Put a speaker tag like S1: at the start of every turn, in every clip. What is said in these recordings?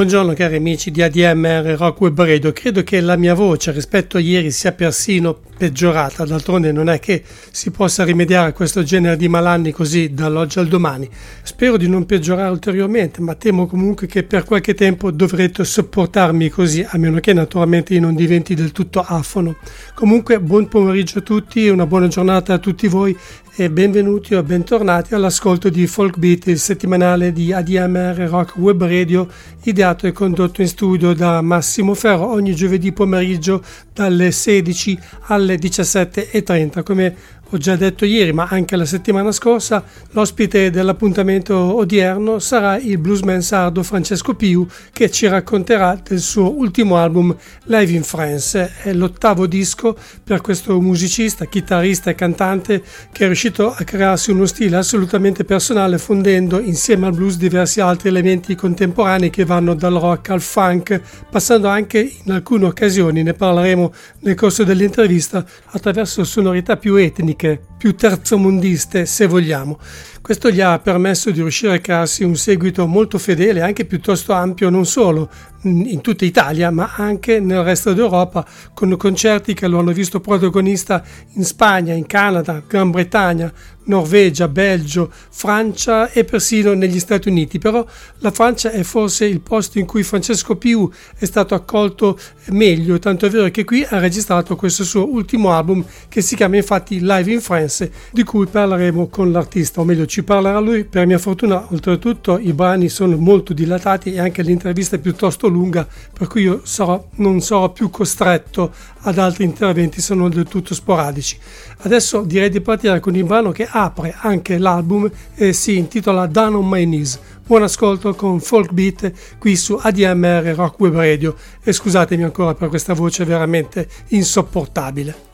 S1: Buongiorno cari amici di ADMR Rock Web Radio, credo che la mia voce rispetto a ieri sia persino peggiorata, d'altronde non è che si possa rimediare a questo genere di malanni così dall'oggi al domani. Spero di non peggiorare ulteriormente, ma temo comunque che per qualche tempo dovrete sopportarmi così, a meno che naturalmente io non diventi del tutto afono. Comunque buon pomeriggio a tutti, una buona giornata a tutti voi e benvenuti o bentornati all'ascolto di Folk Beat, il settimanale di ADMR Rock Web Radio, ideato e condotto in studio da Massimo Ferro ogni giovedì pomeriggio dalle 16 alle 17.30. Come ho già detto ieri, ma anche la settimana scorsa, l'ospite dell'appuntamento odierno sarà il bluesman sardo Francesco Piu che ci racconterà del suo ultimo album Live in France. È l'ottavo disco per questo musicista, chitarrista e cantante che è riuscito a crearsi uno stile assolutamente personale fondendo insieme al blues diversi altri elementi contemporanei che vanno dal rock al funk, passando anche in alcune occasioni, ne parleremo nel corso dell'intervista, attraverso sonorità più etniche politiche più terzomondiste, se vogliamo. Questo gli ha permesso di riuscire a crearsi un seguito molto fedele, anche piuttosto ampio, non solo in tutta Italia, ma anche nel resto d'Europa, con concerti che lo hanno visto protagonista in Spagna, in Canada, Gran Bretagna, Norvegia, Belgio, Francia e persino negli Stati Uniti. Però la Francia è forse il posto in cui Francesco Più è stato accolto meglio, tanto è vero che qui ha registrato questo suo ultimo album che si chiama infatti Live in France, di cui parleremo con l'artista, o meglio ci parlerà lui. Per mia fortuna, oltretutto, i brani sono molto dilatati e anche l'intervista è piuttosto lunga, per cui io sarò, non sarò più costretto ad altri interventi, sono del tutto sporadici. Adesso direi di partire con il brano che apre anche l'album e si intitola Down on My Knees. Buon ascolto con Folk Beat qui su ADMR Rock Web Radio e scusatemi ancora per questa voce veramente insopportabile.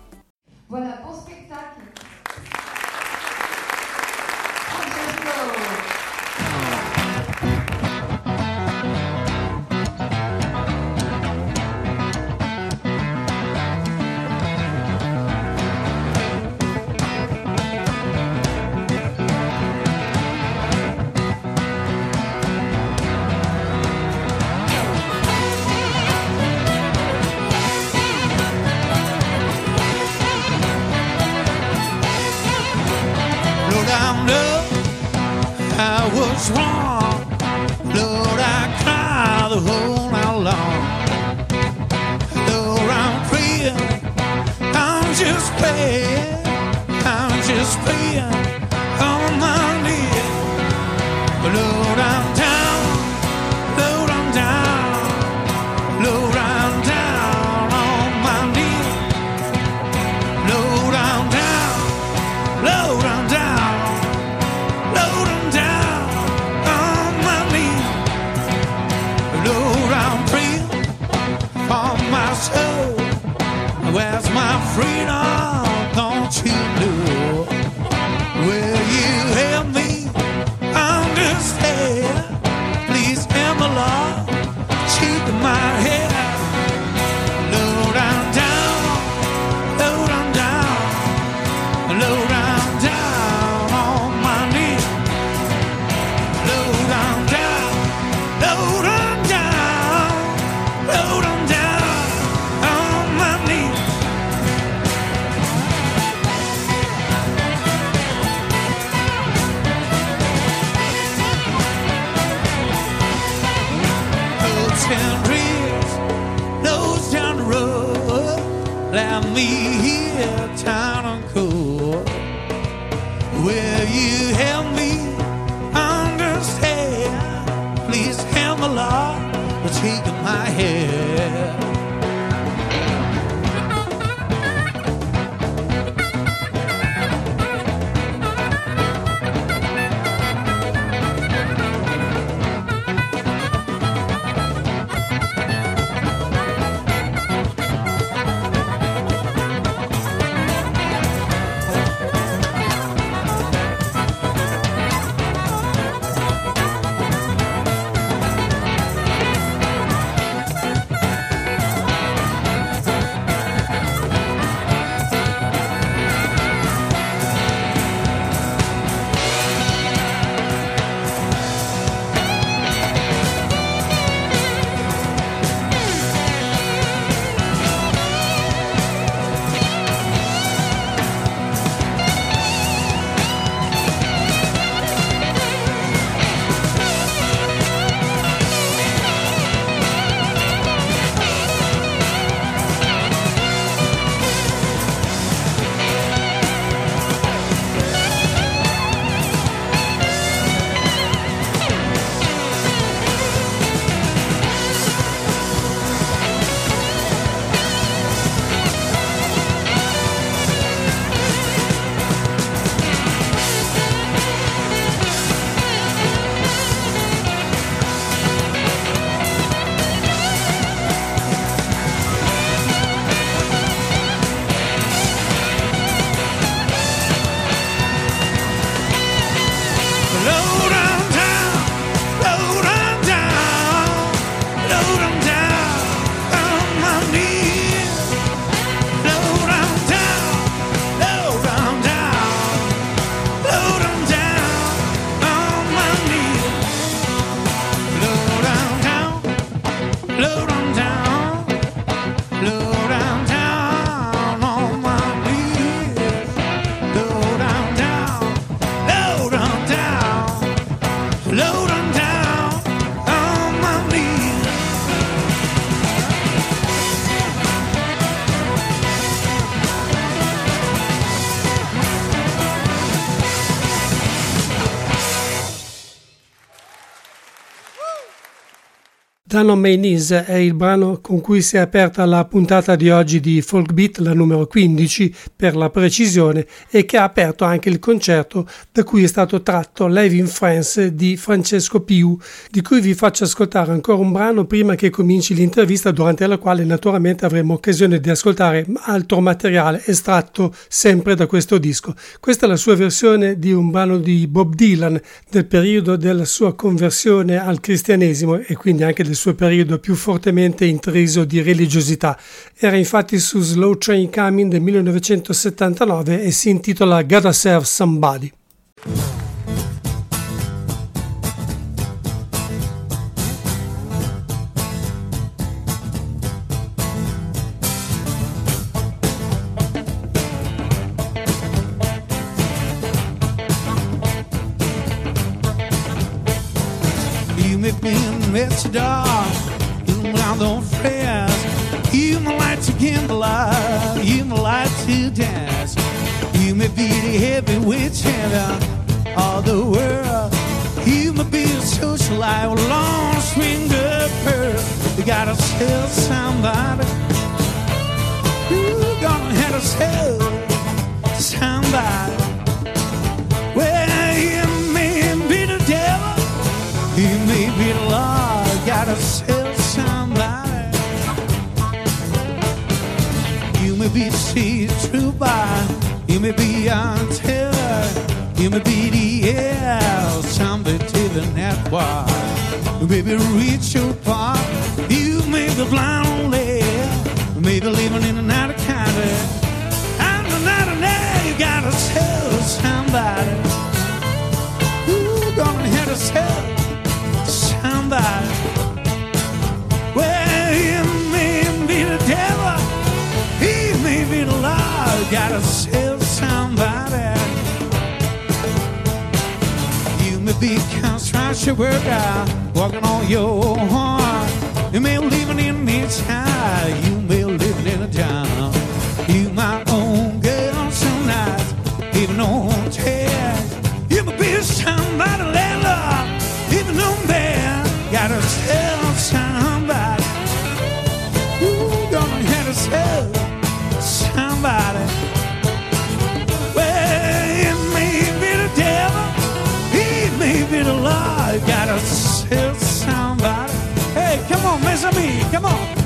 S1: Voilà, My Knees è il brano con cui si è aperta la puntata di oggi di Folk Beat, la numero 15 per la precisione, e che ha aperto anche il concerto da cui è stato tratto Live in France di Francesco Piu, di cui vi faccio ascoltare ancora un brano prima che cominci l'intervista, durante la quale naturalmente avremo occasione di ascoltare altro materiale estratto sempre da questo disco. Questa è la sua versione di un brano di Bob Dylan del periodo della sua conversione al cristianesimo e quindi anche del suo periodo più fortemente intriso di religiosità. Era infatti su Slow Train Coming del 1979 e si intitola Gotta Serve Somebody.
S2: Dark, heavyweight champion of the world. You may be a socialite with long finger pearl. You gotta tell somebody. You gonna have to tell somebody. Well, you may be the devil. You may be the Lord, gotta sell somebody. You may be see true by, may be on terror, you may be the air, somebody to the network. You may be reach your part, you may be blind only, you may be living in another country. And another day, you gotta tell somebody. You gonna have to tell somebody. Well, you may be the devil, he may be the Lord. Gotta sell A construction worker, walking on your horn. You may live in the town, you may live in a town. You might own girls some nights, even on Gotta tell somebody. Hey, come on, mess with me, come on.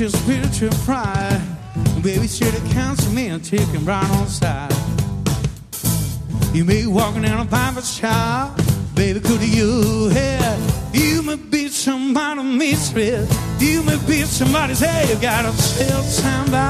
S2: Your spiritual pride. Baby, should have counts me and taken right on side. You may be walking in a barber shop, baby, could you hear? You may be somebody mistress. You may be somebody's hey, you gotta tell somebody.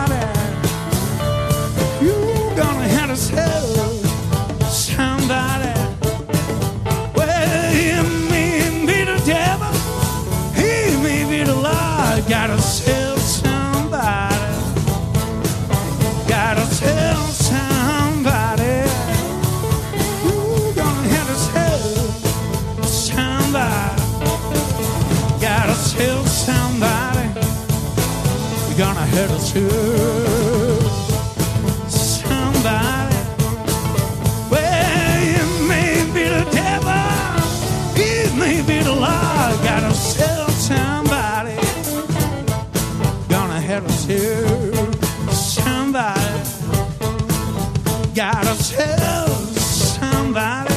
S2: Gotta tell somebody.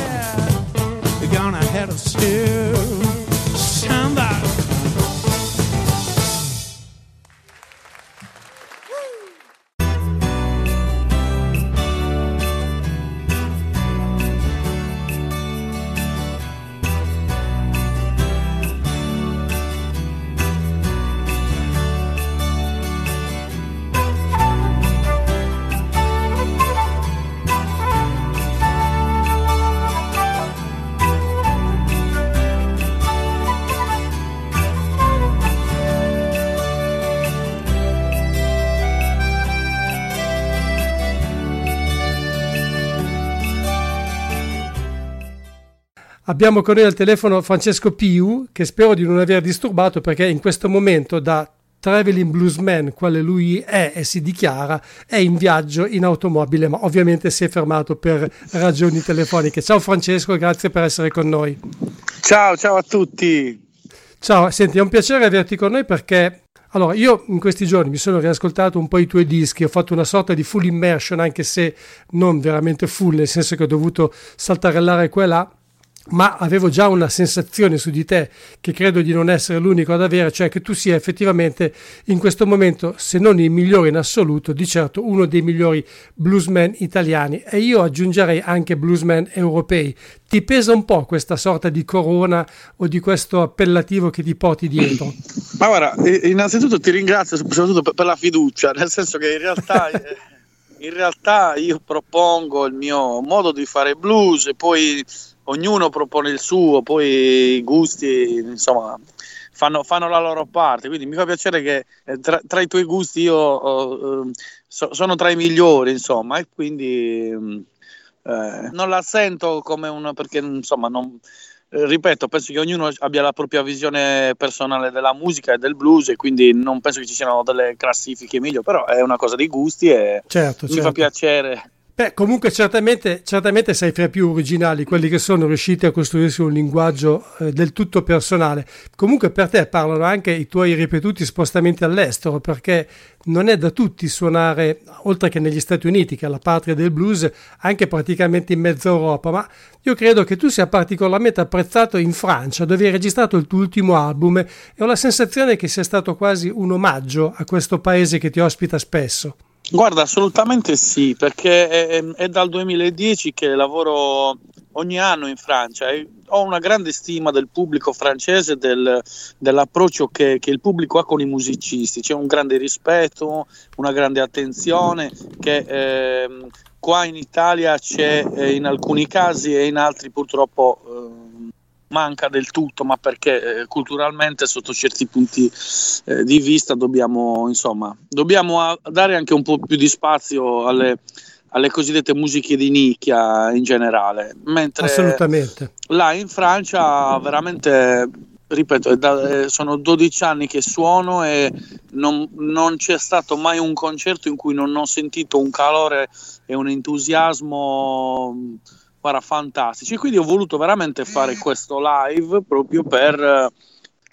S2: Gonna have to tell
S1: Abbiamo con noi al telefono Francesco Piu, che spero di non aver disturbato perché in questo momento da traveling bluesman, quale lui è e si dichiara, è in viaggio in automobile, ma ovviamente si è fermato per ragioni telefoniche. Ciao Francesco, grazie per essere con noi.
S3: Ciao, ciao a tutti.
S1: Ciao, senti, è un piacere averti con noi perché allora, io in questi giorni mi sono riascoltato un po' i tuoi dischi, ho fatto una sorta di full immersion, anche se non veramente full, nel senso che ho dovuto saltarellare qua e là, ma avevo già una sensazione su di te che credo di non essere l'unico ad avere, cioè che tu sia effettivamente in questo momento, se non il migliore in assoluto, di certo uno dei migliori bluesman italiani e io aggiungerei anche bluesman europei. Ti pesa un po' questa sorta di corona o di questo appellativo che ti porti dietro?
S3: Ma guarda, innanzitutto ti ringrazio soprattutto per la fiducia, nel senso che in realtà... in realtà io propongo il mio modo di fare blues e poi ognuno propone il suo, poi i gusti, insomma, fanno, fanno la loro parte. Quindi mi fa piacere che eh, tra, tra, i tuoi gusti io eh, so, sono tra i migliori, insomma, e quindi eh, non la sento come una perché insomma non. eh, Ripeto, penso che ognuno abbia la propria visione personale della musica e del blues e quindi non penso che ci siano delle classifiche migliori, però è una cosa di gusti e
S1: Certo,
S3: mi
S1: certo.
S3: fa piacere
S1: Beh, comunque certamente, certamente sei fra i più originali, quelli che sono riusciti a costruirsi un linguaggio eh, del tutto personale. Comunque per te parlano anche i tuoi ripetuti spostamenti all'estero, perché non è da tutti suonare, oltre che negli Stati Uniti, che è la patria del blues, anche praticamente in mezza Europa, ma io credo che tu sia particolarmente apprezzato in Francia, dove hai registrato il tuo ultimo album e ho la sensazione che sia stato quasi un omaggio a questo paese che ti ospita spesso.
S3: Guarda, assolutamente sì, perché è, è dal 2010 che lavoro ogni anno in Francia e ho una grande stima del pubblico francese, del, dell'approccio che, che il pubblico ha con i musicisti, c'è un grande rispetto, una grande attenzione che ehm, qua in Italia c'è eh, in alcuni casi e in altri purtroppo ehm, manca del tutto, ma perché eh, culturalmente sotto certi punti eh, di vista dobbiamo, insomma, dobbiamo dare anche un po' più di spazio alle, alle cosiddette musiche di nicchia in generale. Mentre
S1: Assolutamente.
S3: là in Francia veramente ripeto da- eh, sono 12 anni che suono e non, non c'è stato mai un concerto in cui non ho sentito un calore e un entusiasmo mh, guarda, fantastici. E quindi ho voluto veramente fare questo live proprio per eh,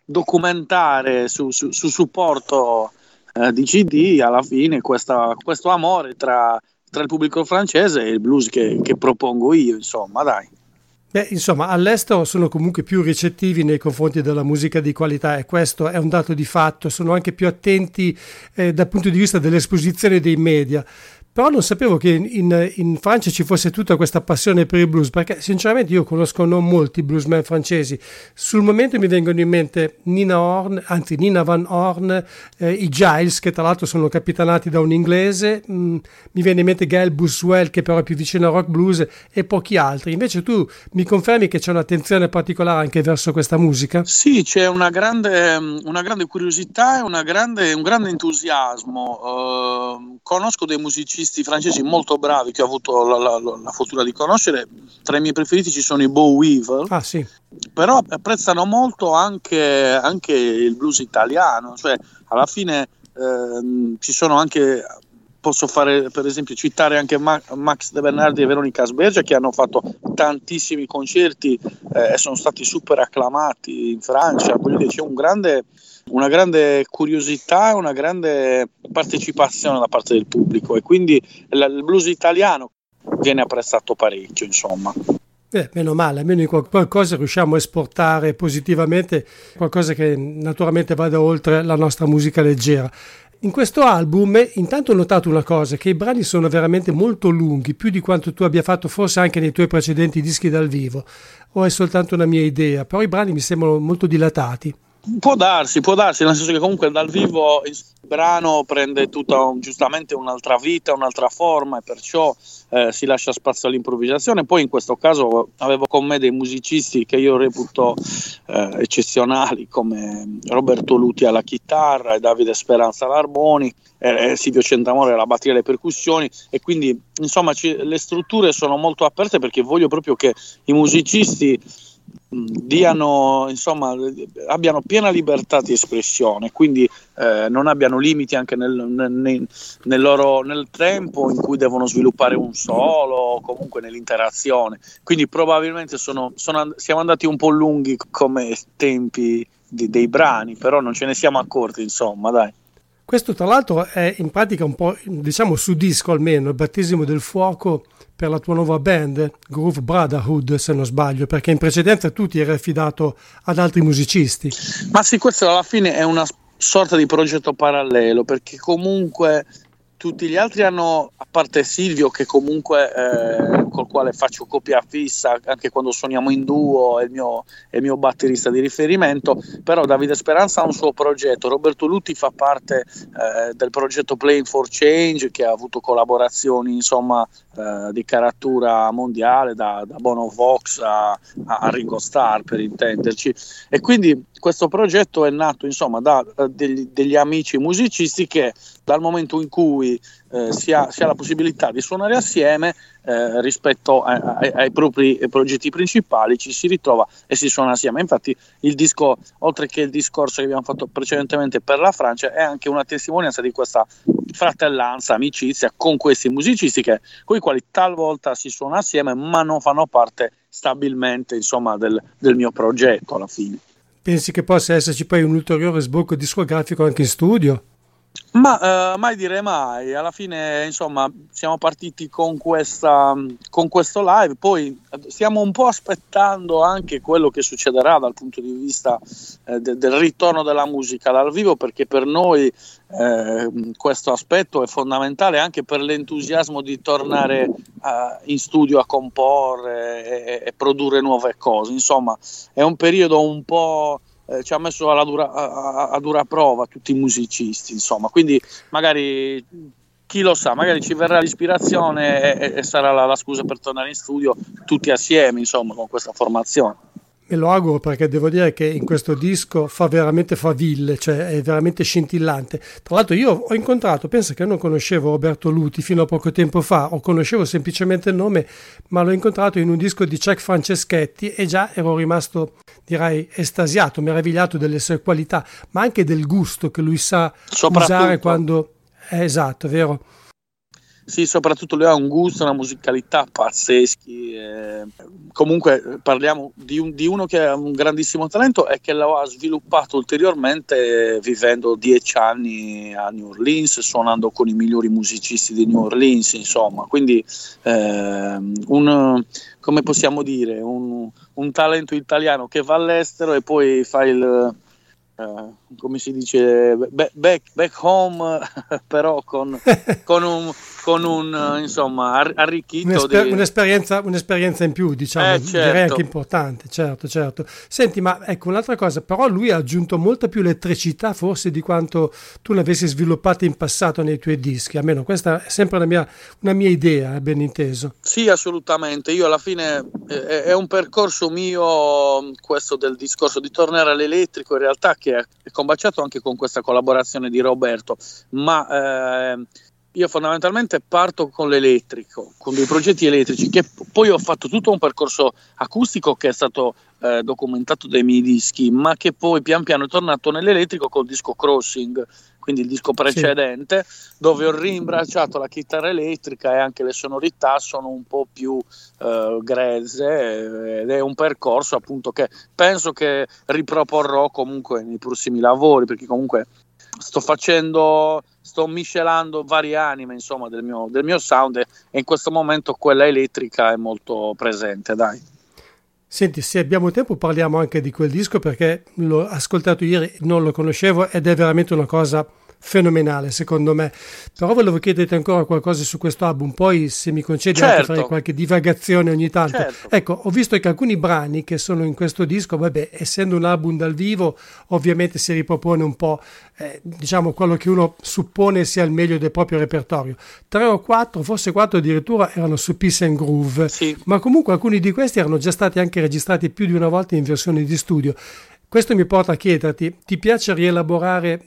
S3: documentare su, su- su supporto eh, di CD alla fine questa- questo amore tra, tra il pubblico francese e il blues che, che propongo io insomma dai.
S1: Beh, insomma, all'estero sono comunque più ricettivi nei confronti della musica di qualità e questo è un dato di fatto, sono anche più attenti eh, dal punto di vista dell'esposizione dei media. Però non sapevo che in, in, Francia ci fosse tutta questa passione per il blues, perché sinceramente io conosco non molti bluesmen francesi. Sul momento mi vengono in mente Nina Horn, anzi Nina Van Horn, eh, i Giles, che tra l'altro sono capitanati da un inglese, mm, mi viene in mente Gail Buswell, che però è più vicino al rock blues, e pochi altri. Invece tu mi confermi che c'è un'attenzione particolare anche verso questa musica?
S3: Sì, c'è una grande, una grande curiosità e grande, un grande entusiasmo. Uh, conosco dei musicisti musicisti francesi molto bravi che ho avuto la, la, la, fortuna di conoscere. Tra i miei preferiti ci sono i Bow Weaver,
S1: ah, sì.
S3: però apprezzano molto anche, anche, il blues italiano, cioè alla fine eh, ci sono anche posso fare per esempio citare anche Max De Bernardi e Veronica Sbergia che hanno fatto tantissimi concerti eh, e sono stati super acclamati in Francia, quindi c'è un grande una grande curiosità una grande partecipazione da parte del pubblico e quindi il blues italiano viene apprezzato parecchio, insomma.
S1: Eh, meno male, almeno in qualcosa riusciamo a esportare positivamente qualcosa che naturalmente vada oltre la nostra musica leggera. In questo album intanto ho notato una cosa, che i brani sono veramente molto lunghi, più di quanto tu abbia fatto forse anche nei tuoi precedenti dischi dal vivo, o è soltanto una mia idea, però i brani mi sembrano molto dilatati.
S3: Può darsi, può darsi, nel senso che comunque dal vivo il brano prende tutta giustamente un'altra vita, un'altra forma e perciò eh, si lascia spazio all'improvvisazione. Poi in questo caso avevo con me dei musicisti che io reputo eh, eccezionali come Roberto Luti alla chitarra e Davide Speranza all'armoni, eh, Silvio Centamore alla batteria e alle percussioni e quindi insomma ci, le strutture sono molto aperte perché voglio proprio che i musicisti diano, insomma, abbiano piena libertà di espressione, quindi eh, non abbiano limiti anche nel, nel, nel, loro, nel tempo in cui devono sviluppare un solo o comunque nell'interazione. Quindi probabilmente sono, sono, siamo andati un po' lunghi come tempi di, dei brani, però non ce ne siamo accorti, insomma, dai.
S1: Questo tra l'altro è in pratica un po', diciamo su disco almeno, il battesimo del fuoco per la tua nuova band, Groove Brotherhood se non sbaglio, perché in precedenza tu ti eri affidato ad altri musicisti.
S3: Ma sì, questo alla fine è una sorta di progetto parallelo, perché comunque tutti gli altri hanno, a parte Silvio che comunque eh, col quale faccio copia fissa anche quando suoniamo in duo, è il, mio, è il mio batterista di riferimento, però Davide Speranza ha un suo progetto, Roberto Lutti fa parte eh, del progetto Playing for Change che ha avuto collaborazioni insomma eh, di caratura mondiale da, da Bono Vox a, a, Ringo Starr per intenderci. E quindi questo progetto è nato insomma da uh, degli, degli, amici musicisti che dal momento in cui uh, si, ha, si, ha, la possibilità di suonare assieme uh, rispetto a, a, ai propri progetti principali ci si ritrova e si suona assieme. Infatti il disco, oltre che il discorso che abbiamo fatto precedentemente per la Francia, è anche una testimonianza di questa fratellanza, amicizia con questi musicisti che, con i quali talvolta si suona assieme ma non fanno parte stabilmente insomma, del, del mio progetto alla fine.
S1: Pensi che possa esserci poi un ulteriore sbocco discografico anche in studio?
S3: Ma uh, mai dire mai, alla fine insomma siamo partiti con, questa, con questo live, poi stiamo un po' aspettando anche quello che succederà dal punto di vista eh, de- del ritorno della musica dal vivo perché per noi eh, questo aspetto è fondamentale anche per l'entusiasmo di tornare uh, in studio a comporre e, e produrre nuove cose, insomma è un periodo un po' eh, ci ha messo alla dura, a, a, dura prova tutti i musicisti, insomma, quindi magari chi lo sa, magari ci verrà l'ispirazione e, e sarà la, la, scusa per tornare in studio tutti assieme, insomma, con questa formazione.
S1: Me lo auguro perché devo dire che in questo disco fa veramente faville, cioè è veramente scintillante. Tra l'altro io ho incontrato, penso che non conoscevo Roberto Luti fino a poco tempo fa, o conoscevo semplicemente il nome, ma l'ho incontrato in un disco di Chuck Franceschetti e già ero rimasto, direi, estasiato, meravigliato delle sue qualità, ma anche del gusto che lui sa usare quando... È esatto, vero?
S3: Sì, soprattutto lui ha un gusto, una musicalità pazzeschi. Eh, comunque parliamo di, un, di, uno che ha un grandissimo talento e che lo ha sviluppato ulteriormente vivendo dieci anni a New Orleans, suonando con i migliori musicisti di New Orleans, insomma. Quindi eh, un, come possiamo dire, un, un talento italiano che va all'estero e poi fa il Uh, come si dice back, back home però con, con, un, con un insomma arricchito
S1: Un'esper-
S3: di...
S1: un'esperienza, un'esperienza, in più diciamo eh, certo. direi anche importante certo certo. Senti ma ecco un'altra cosa però lui ha aggiunto molta più elettricità forse di quanto tu ne avessi sviluppata in passato nei tuoi dischi almeno questa è sempre una mia, una mia idea eh, ben inteso.
S3: Sì assolutamente. Io alla fine eh, è un percorso mio questo del discorso di tornare all'elettrico in realtà che è combaciato anche con questa collaborazione di Roberto ma eh, io fondamentalmente parto con l'elettrico, con dei progetti elettrici, che poi ho fatto tutto un percorso acustico che è stato eh, documentato dai miei dischi, ma che poi pian piano è tornato nell'elettrico col disco Crossing, quindi il disco precedente, sì. dove ho rimbracciato la chitarra elettrica e anche le sonorità sono un po' più eh, grezze eh, ed è un percorso appunto che penso che riproporrò comunque nei prossimi lavori, perché comunque sto facendo, sto miscelando varie anime insomma del mio, del mio sound e in questo momento quella elettrica è molto presente, dai.
S1: Senti, se abbiamo tempo parliamo anche di quel disco perché l'ho ascoltato ieri, non lo conoscevo ed è veramente una cosa fenomenale secondo me. Però volevo chiederti ancora qualcosa su questo album, poi se mi concedi certo. anche fare qualche divagazione ogni tanto. Certo. Ecco, ho visto che alcuni brani che sono in questo disco, vabbè, essendo un album dal vivo, ovviamente si ripropone un po', eh, diciamo, quello che uno suppone sia il meglio del proprio repertorio. Tre o quattro, forse quattro addirittura, erano su Peace and Groove,
S3: sì.
S1: ma comunque alcuni di questi erano già stati anche registrati più di una volta in versioni di studio. Questo mi porta a chiederti, ti piace rielaborare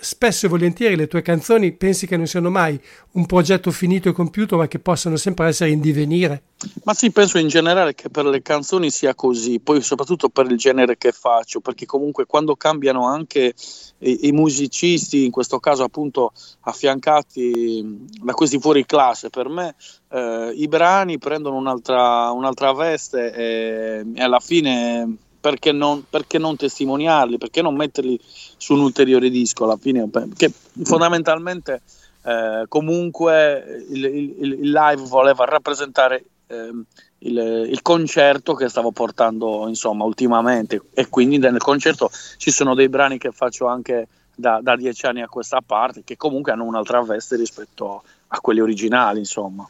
S1: spesso e volentieri le tue canzoni pensi che non siano mai un progetto finito e compiuto, ma che possano sempre essere in divenire?
S3: Ma sì, penso in generale che per le canzoni sia così, poi soprattutto per il genere che faccio, perché comunque quando cambiano anche i, i musicisti, in questo caso appunto affiancati da questi fuori classe, per me eh, i brani prendono un'altra, un'altra veste e, e alla fine perché non, perché non, testimoniarli, perché non metterli su un ulteriore disco alla fine, che fondamentalmente eh, comunque il, il, il, live voleva rappresentare eh, il, il, concerto che stavo portando insomma ultimamente e quindi nel concerto ci sono dei brani che faccio anche da, da dieci anni a questa parte che comunque hanno un'altra veste rispetto a quelli originali insomma.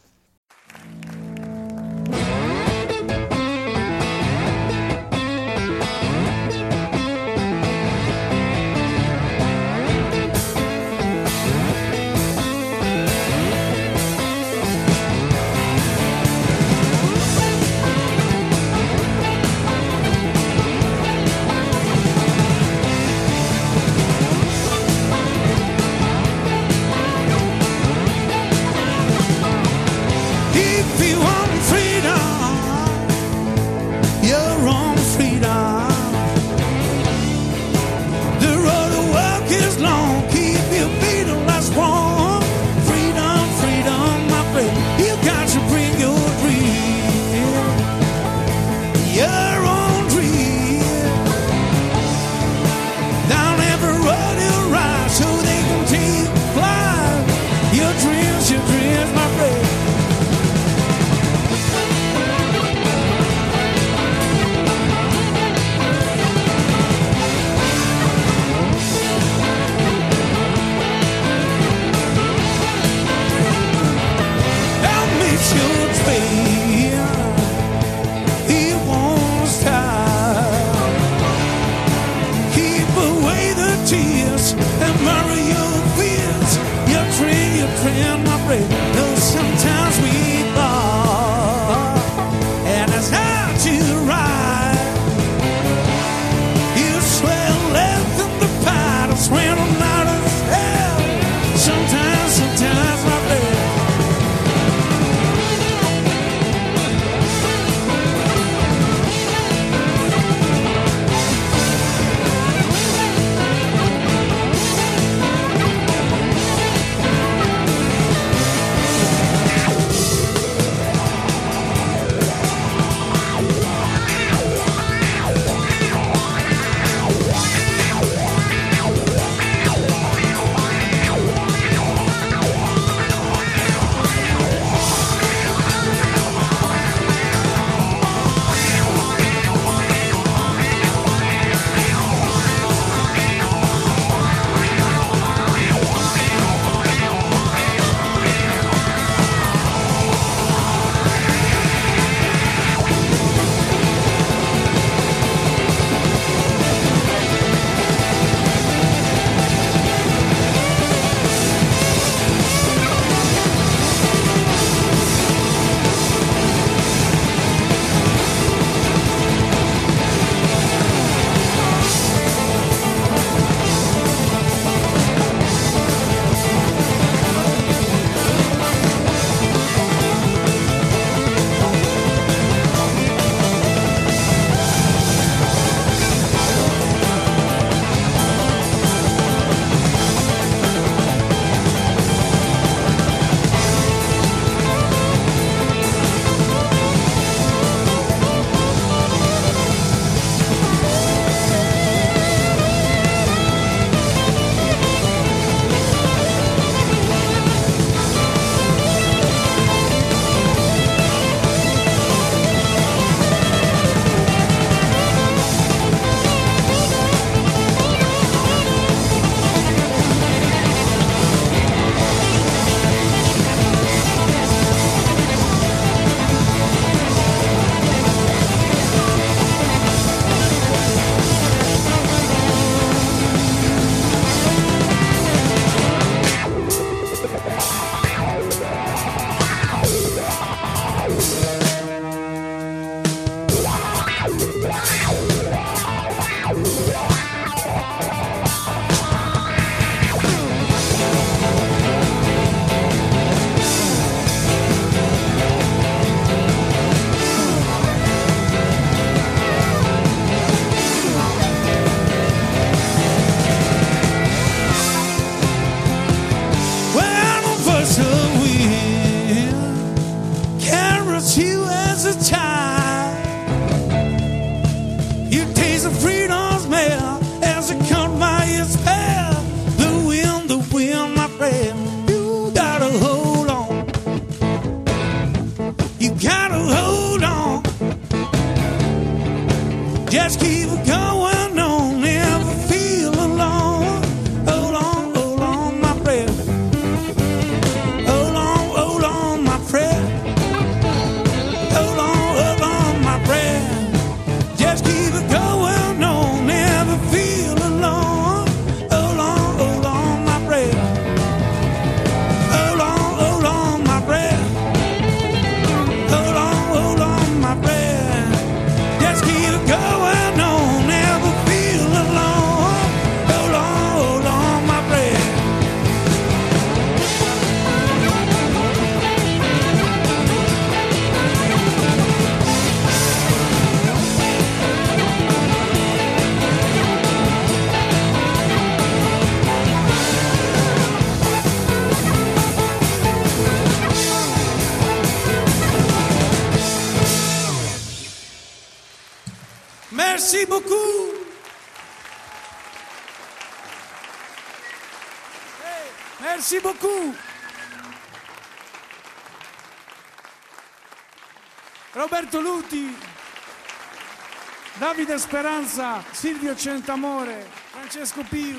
S2: Davide Speranza, Silvio Centamore, Francesco Piu.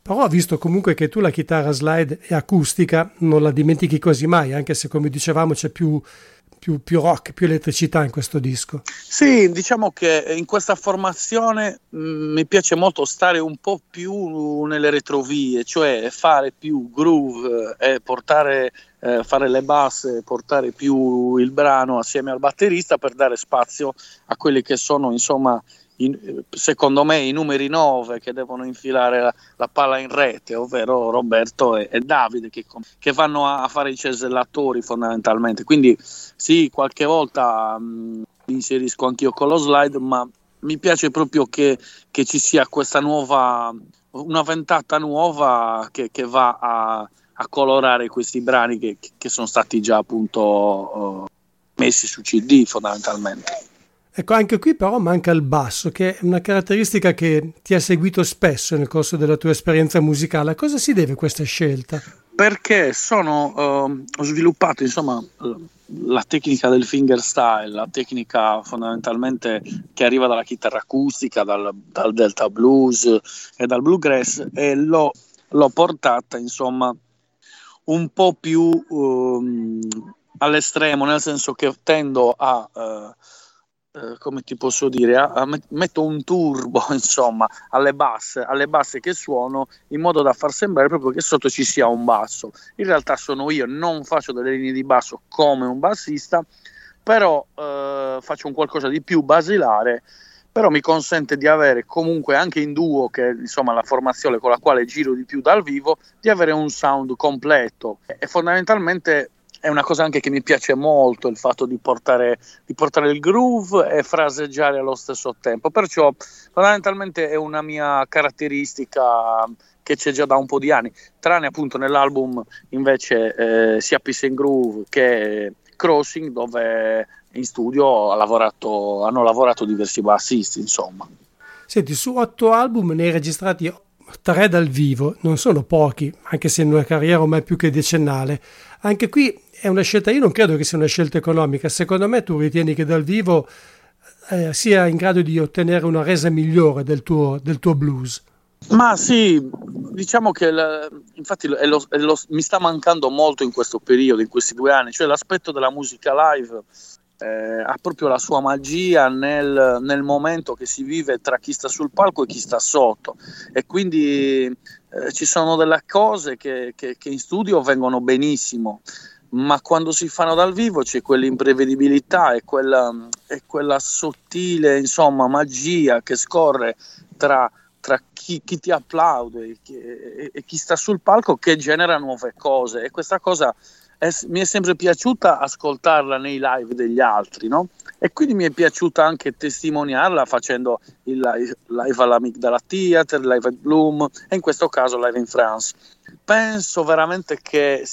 S1: Però visto comunque che tu la chitarra slide è acustica, non la dimentichi quasi mai, anche se come dicevamo c'è più, più, più rock, più elettricità in questo disco.
S3: Sì, diciamo che in questa formazione mh, mi piace molto stare un po' più nelle retrovie, cioè fare più groove eh, e portare, eh, fare le basse, portare più il brano assieme al batterista per dare spazio a quelli che sono insomma in- secondo me i numeri 9 che devono infilare la, la palla in rete, ovvero Roberto e, e Davide che, che vanno a, a fare i cesellatori fondamentalmente. Quindi sì, qualche volta mh, mi inserisco anch'io con lo slide, ma mi piace proprio che, che ci sia questa nuova, una ventata nuova che, che va a, a colorare questi brani che, sono stati già appunto eh, messi su CD fondamentalmente.
S1: Ecco, anche qui però manca il basso, che è una caratteristica che ti ha seguito spesso nel corso della tua esperienza musicale. A cosa si deve questa scelta?
S3: perché sono, eh, ho sviluppato insomma eh, la tecnica del fingerstyle, la tecnica fondamentalmente che arriva dalla chitarra acustica, dal, dal delta blues e dal bluegrass e l'ho, l'ho portata insomma un po' più ehm, all'estremo, nel senso che tendo a... eh, eh, come ti posso dire, a- a met- metto un turbo insomma alle basse, alle basse che suono in modo da far sembrare proprio che sotto ci sia un basso. In realtà sono io, non faccio delle linee di basso come un bassista, però eh, faccio un qualcosa di più basilare, però mi consente di avere comunque anche in duo, che è insomma la formazione con la quale giro di più dal vivo, di avere un sound completo e fondamentalmente è una cosa anche che mi piace molto il fatto di portare, di portare il groove e fraseggiare allo stesso tempo. Perciò fondamentalmente è una mia caratteristica che c'è già da un po' di anni, tranne appunto nell'album invece eh, sia Peace and Groove che Crossing dove in studio ha lavorato, hanno lavorato diversi bassisti insomma.
S1: Senti, su otto album ne hai registrati tre dal vivo, non sono pochi, anche se in una carriera ormai più che decennale. Anche qui è una scelta, io non credo che sia una scelta economica, secondo me tu ritieni che dal vivo eh, sia in grado di ottenere una resa migliore del tuo, del tuo blues.
S3: Ma sì, diciamo che la- infatti è lo- è lo- mi sta mancando molto in questo periodo, in questi due anni, cioè l'aspetto della musica live eh, ha proprio la sua magia nel, nel momento che si vive tra chi sta sul palco e chi sta sotto. E quindi eh, ci sono delle cose che, che- che in studio vengono benissimo, ma quando si fanno dal vivo c'è quell'imprevedibilità e quella, e quella sottile insomma, magia che scorre tra tra chi, chi ti applaude e chi, e- e chi sta sul palco che genera nuove cose. E questa cosa è- mi è sempre piaciuta ascoltarla nei live degli altri, no? E quindi mi è piaciuta anche testimoniarla facendo il live, live all'Amigdala Theatre, live at Bloom e in questo caso live in France. Penso veramente che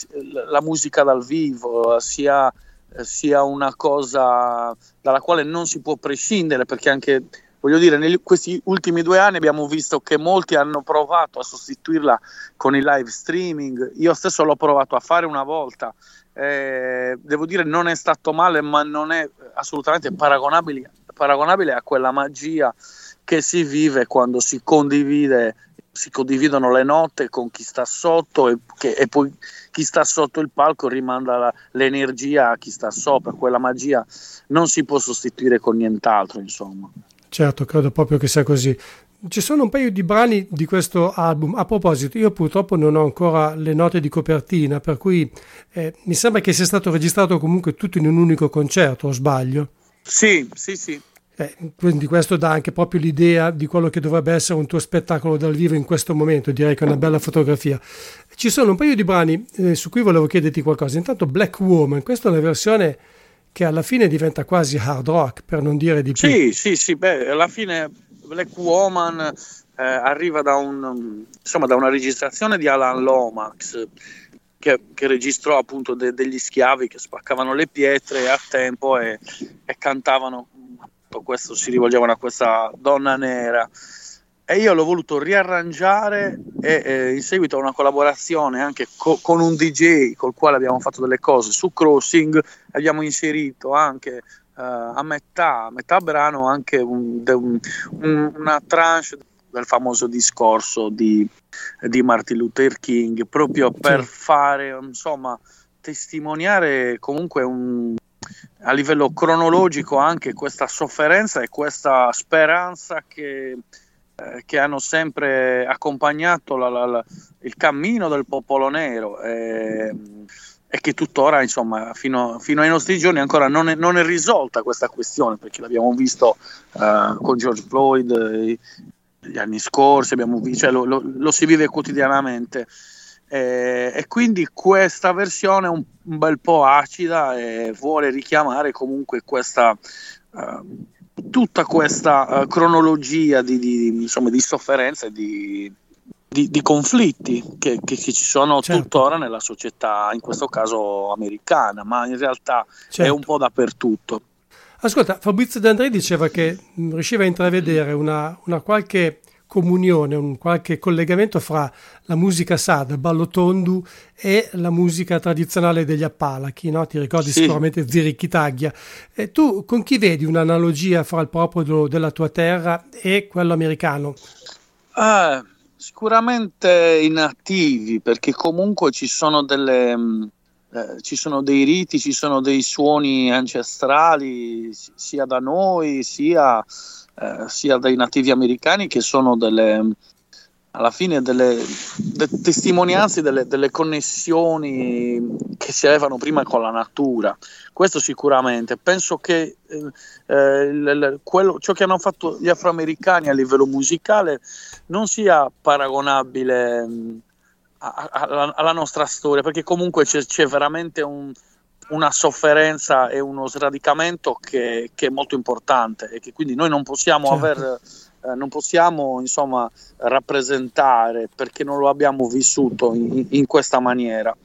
S3: la musica dal vivo sia eh, sia una cosa dalla quale non si può prescindere perché anche voglio dire, in questi ultimi due anni abbiamo visto che molti hanno provato a sostituirla con il live streaming. Io stesso l'ho provato a fare una volta. Eh, devo dire, non è stato male, ma non è assolutamente paragonabile, paragonabile a quella magia che si vive quando si condivide si condividono le note con chi sta sotto e, che, e, poi chi sta sotto il palco rimanda la, l'energia a chi sta sopra, quella magia non si può sostituire con nient'altro, insomma.
S1: Certo, credo proprio che sia così. Ci sono un paio di brani di questo album. A proposito, io purtroppo non ho ancora le note di copertina, per cui eh, mi sembra che sia stato registrato comunque tutto in un unico concerto, o sbaglio?
S3: Sì, sì, sì.
S1: Eh, quindi questo dà anche proprio l'idea di quello che dovrebbe essere un tuo spettacolo dal vivo in questo momento, direi che è una bella fotografia. Ci sono un paio di brani eh, su cui volevo chiederti qualcosa. Intanto Black Woman, questa è una versione che alla fine diventa quasi hard rock, per non dire di più.
S3: Sì, sì, sì, beh, alla fine Black Woman eh, arriva da, un, insomma, da, una registrazione di Alan Lomax che, che registrò appunto de, degli schiavi che spaccavano le pietre a tempo e, e cantavano questo si rivolgevano a questa donna nera e io l'ho voluto riarrangiare e eh, in seguito a una collaborazione anche co- con un DJ col quale abbiamo fatto delle cose su Crossing abbiamo inserito anche uh, a metà, a metà brano anche un, un, un, una tranche del famoso discorso di, di, Martin Luther King proprio per sì. fare insomma testimoniare comunque un, a livello cronologico anche questa sofferenza e questa speranza che, eh, che hanno sempre accompagnato la, la, la, il cammino del popolo nero e, e che tuttora, insomma, fino, fino, ai nostri giorni ancora non è, non è, risolta questa questione, perché l'abbiamo visto eh, con George Floyd eh, gli anni scorsi, visto, cioè lo, lo, lo si vive quotidianamente. Eh, e quindi questa versione è un, un, bel po' acida e vuole richiamare comunque questa uh, tutta questa uh, cronologia di, di, insomma, di sofferenza e di, di, di conflitti che, che, ci sono certo. tuttora nella società, in questo caso americana, ma in realtà certo. è un po' dappertutto.
S1: Ascolta, Fabrizio D'Andrei diceva che riusciva a intravedere una, una qualche comunione, un qualche collegamento fra la musica sada, ballo tondu e la musica tradizionale degli Appalachi, no? ti ricordi sì. sicuramente Zirichitaglia. E tu con chi vedi un'analogia fra il popolo della tua terra e quello americano?
S3: Ah, sicuramente i nativi, perché comunque ci sono delle... Mm, eh, ci sono dei riti, ci sono dei suoni ancestrali sia da noi sia eh, sia dai nativi americani che sono delle, alla fine delle, delle testimonianze delle, delle, connessioni che si avevano prima con la natura. Questo sicuramente. Penso che eh, eh il, quello, ciò che hanno fatto gli afroamericani a livello musicale non sia paragonabile mm, alla, alla nostra storia, perché comunque c'è, c'è veramente un, una sofferenza e uno sradicamento che, che, è molto importante e che quindi noi non possiamo certo. aver eh, non possiamo insomma rappresentare perché non lo abbiamo vissuto in, in questa maniera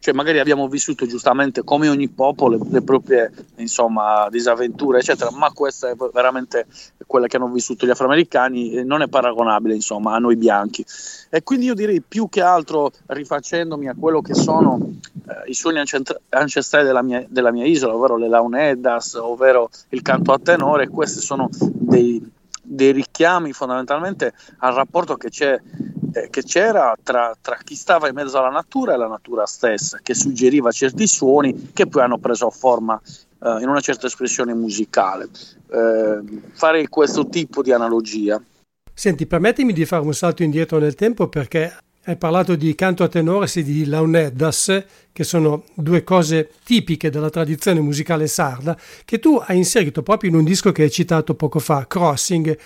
S3: cioè magari abbiamo vissuto giustamente come ogni popolo le, proprie insomma, disavventure eccetera ma questa è veramente quella che hanno vissuto gli afroamericani non è paragonabile insomma a noi bianchi. E quindi io direi più che altro rifacendomi a quello che sono eh, i suoni ancestrali della mia, della mia, isola ovvero le launeddas ovvero il canto a tenore questi sono dei, dei richiami fondamentalmente al rapporto che c'è che c'era tra, tra, chi stava in mezzo alla natura e la natura stessa, che suggeriva certi suoni che poi hanno preso forma eh, in una certa espressione musicale. Eh, fare questo tipo di analogia.
S1: Senti, permettimi di fare un salto indietro nel tempo perché hai parlato di canto a tenore e di launeddas, che sono due cose tipiche della tradizione musicale sarda, che tu hai inserito proprio in un disco che hai citato poco fa, Crossing,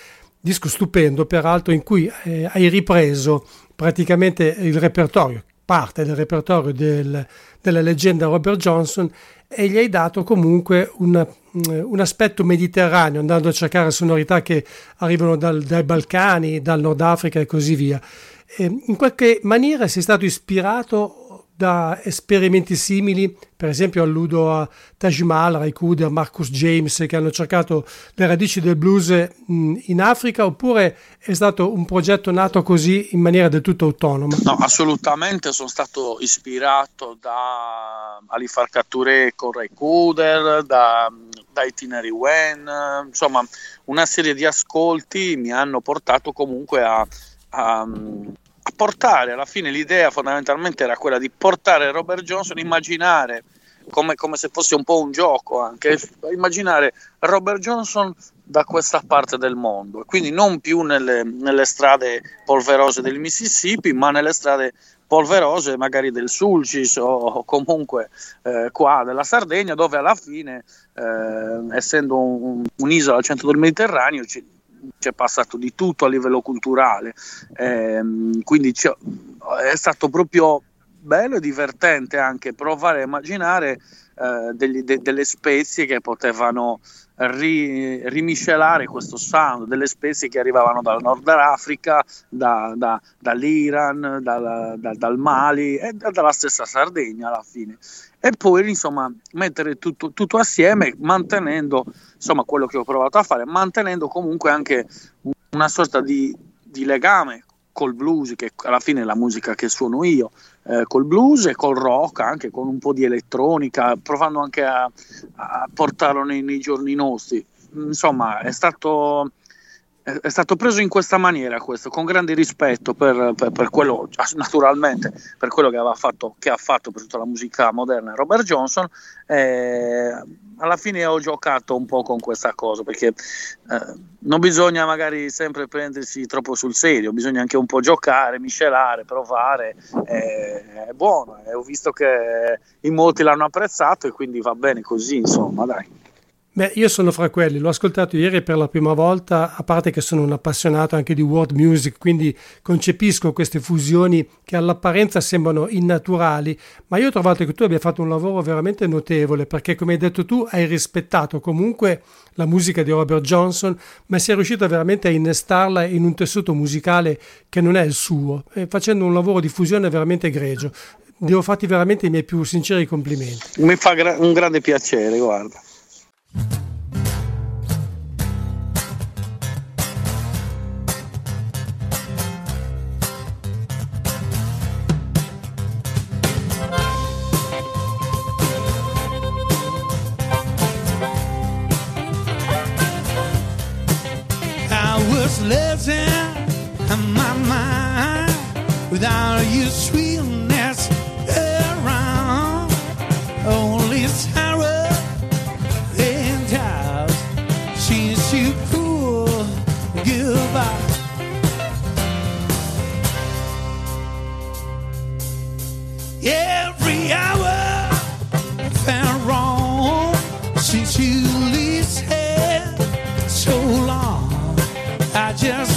S1: disco stupendo peraltro in cui eh, hai ripreso praticamente il repertorio, parte del repertorio del, della leggenda Robert Johnson e gli hai dato comunque un, un, aspetto mediterraneo andando a cercare sonorità che arrivano dal, dai Balcani, dal Nord Africa e così via. E in qualche maniera sei stato ispirato da esperimenti simili, per esempio alludo a Taj Mahal, Ray Cooder, Marcus James che hanno cercato le radici del blues in Africa oppure è stato un progetto nato così in maniera del tutto autonoma?
S3: No, assolutamente sono stato ispirato da Ali Farka con Ray Cooder, da, da Itinerary Wen, insomma una serie di ascolti mi hanno portato comunque a, a a portare alla fine l'idea fondamentalmente era quella di portare Robert Johnson, immaginare come, come, se fosse un po' un gioco anche, immaginare Robert Johnson da questa parte del mondo, quindi non più nelle, nelle strade polverose del Mississippi, ma nelle strade polverose magari del Sulcis o comunque eh, qua della Sardegna, dove alla fine, eh, essendo un, un'isola al centro del Mediterraneo, ci, c'è passato di tutto a livello culturale, eh, quindi è stato proprio bello e divertente anche provare a immaginare eh, degli, de, delle spezie che potevano ri, rimiscelare questo sound, delle spezie che arrivavano dal Nord Africa, da, da, dall'Iran, dal, da, dal Mali e dalla stessa Sardegna alla fine. E poi insomma mettere tutto, tutto assieme mantenendo insomma quello che ho provato a fare, mantenendo comunque anche una sorta di, di legame col blues, che alla fine è la musica che suono io, eh, col blues e col rock, anche con un po' di elettronica, provando anche a, a portarlo nei, nei, giorni nostri. Insomma, è stato, è stato preso in questa maniera questo, con grande rispetto per, per, per, quello, naturalmente, per quello che, fatto, che, ha fatto per tutta la musica moderna Robert Johnson. Eh, alla fine ho giocato un po' con questa cosa perché eh, non bisogna magari sempre prendersi troppo sul serio, bisogna anche un po' giocare, miscelare, provare. Eh, è buono, eh, ho visto che in molti l'hanno apprezzato e quindi va bene così, insomma, dai.
S1: Beh, io sono fra quelli, l'ho ascoltato ieri per la prima volta, a parte che sono un appassionato anche di world music, quindi concepisco queste fusioni che all'apparenza sembrano innaturali, ma io ho trovato che tu abbia fatto un lavoro veramente notevole, perché come hai detto tu hai rispettato comunque la musica di Robert Johnson, ma sei riuscito veramente a innestarla in un tessuto musicale che non è il suo, facendo un lavoro di fusione veramente egregio. Devo farti veramente i miei più sinceri complimenti.
S3: Mi fa gra- un grande piacere, guarda. Losing my mind without Every hour felt wrong since you leave so long. I just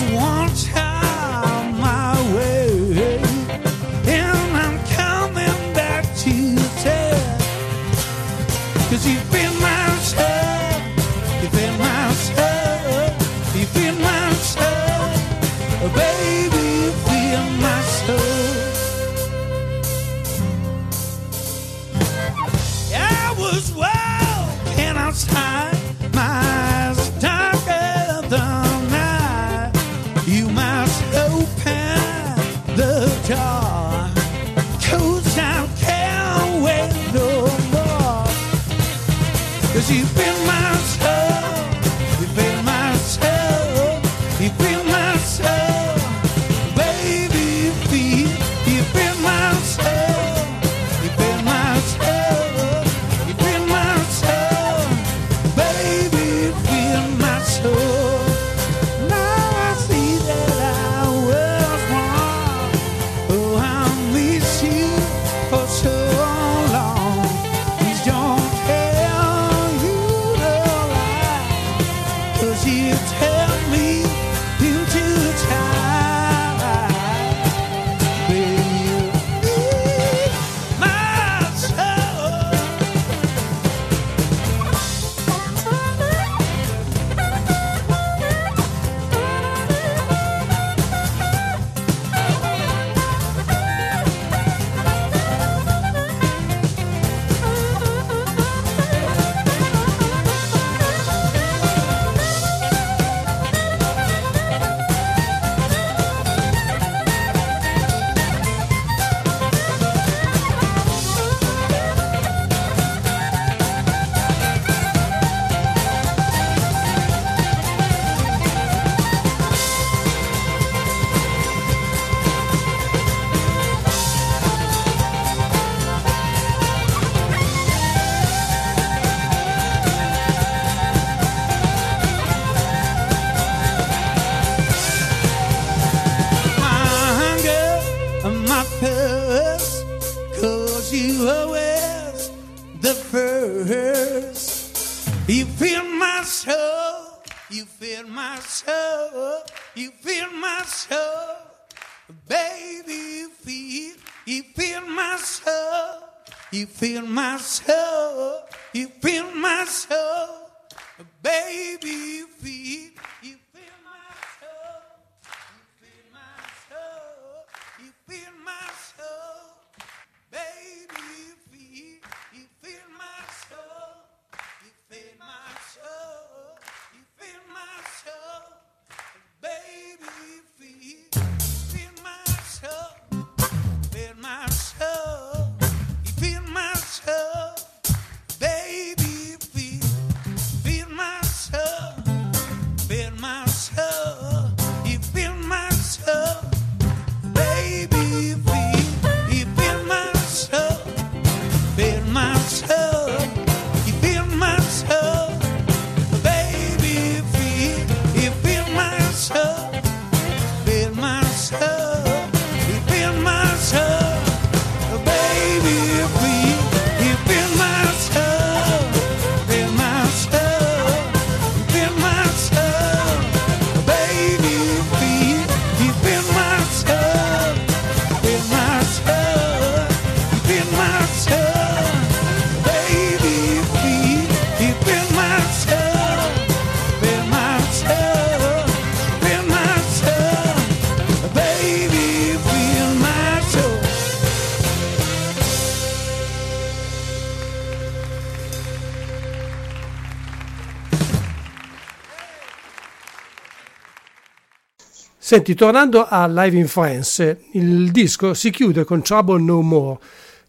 S1: Senti, tornando a Live in France, il disco si chiude con Trouble No More,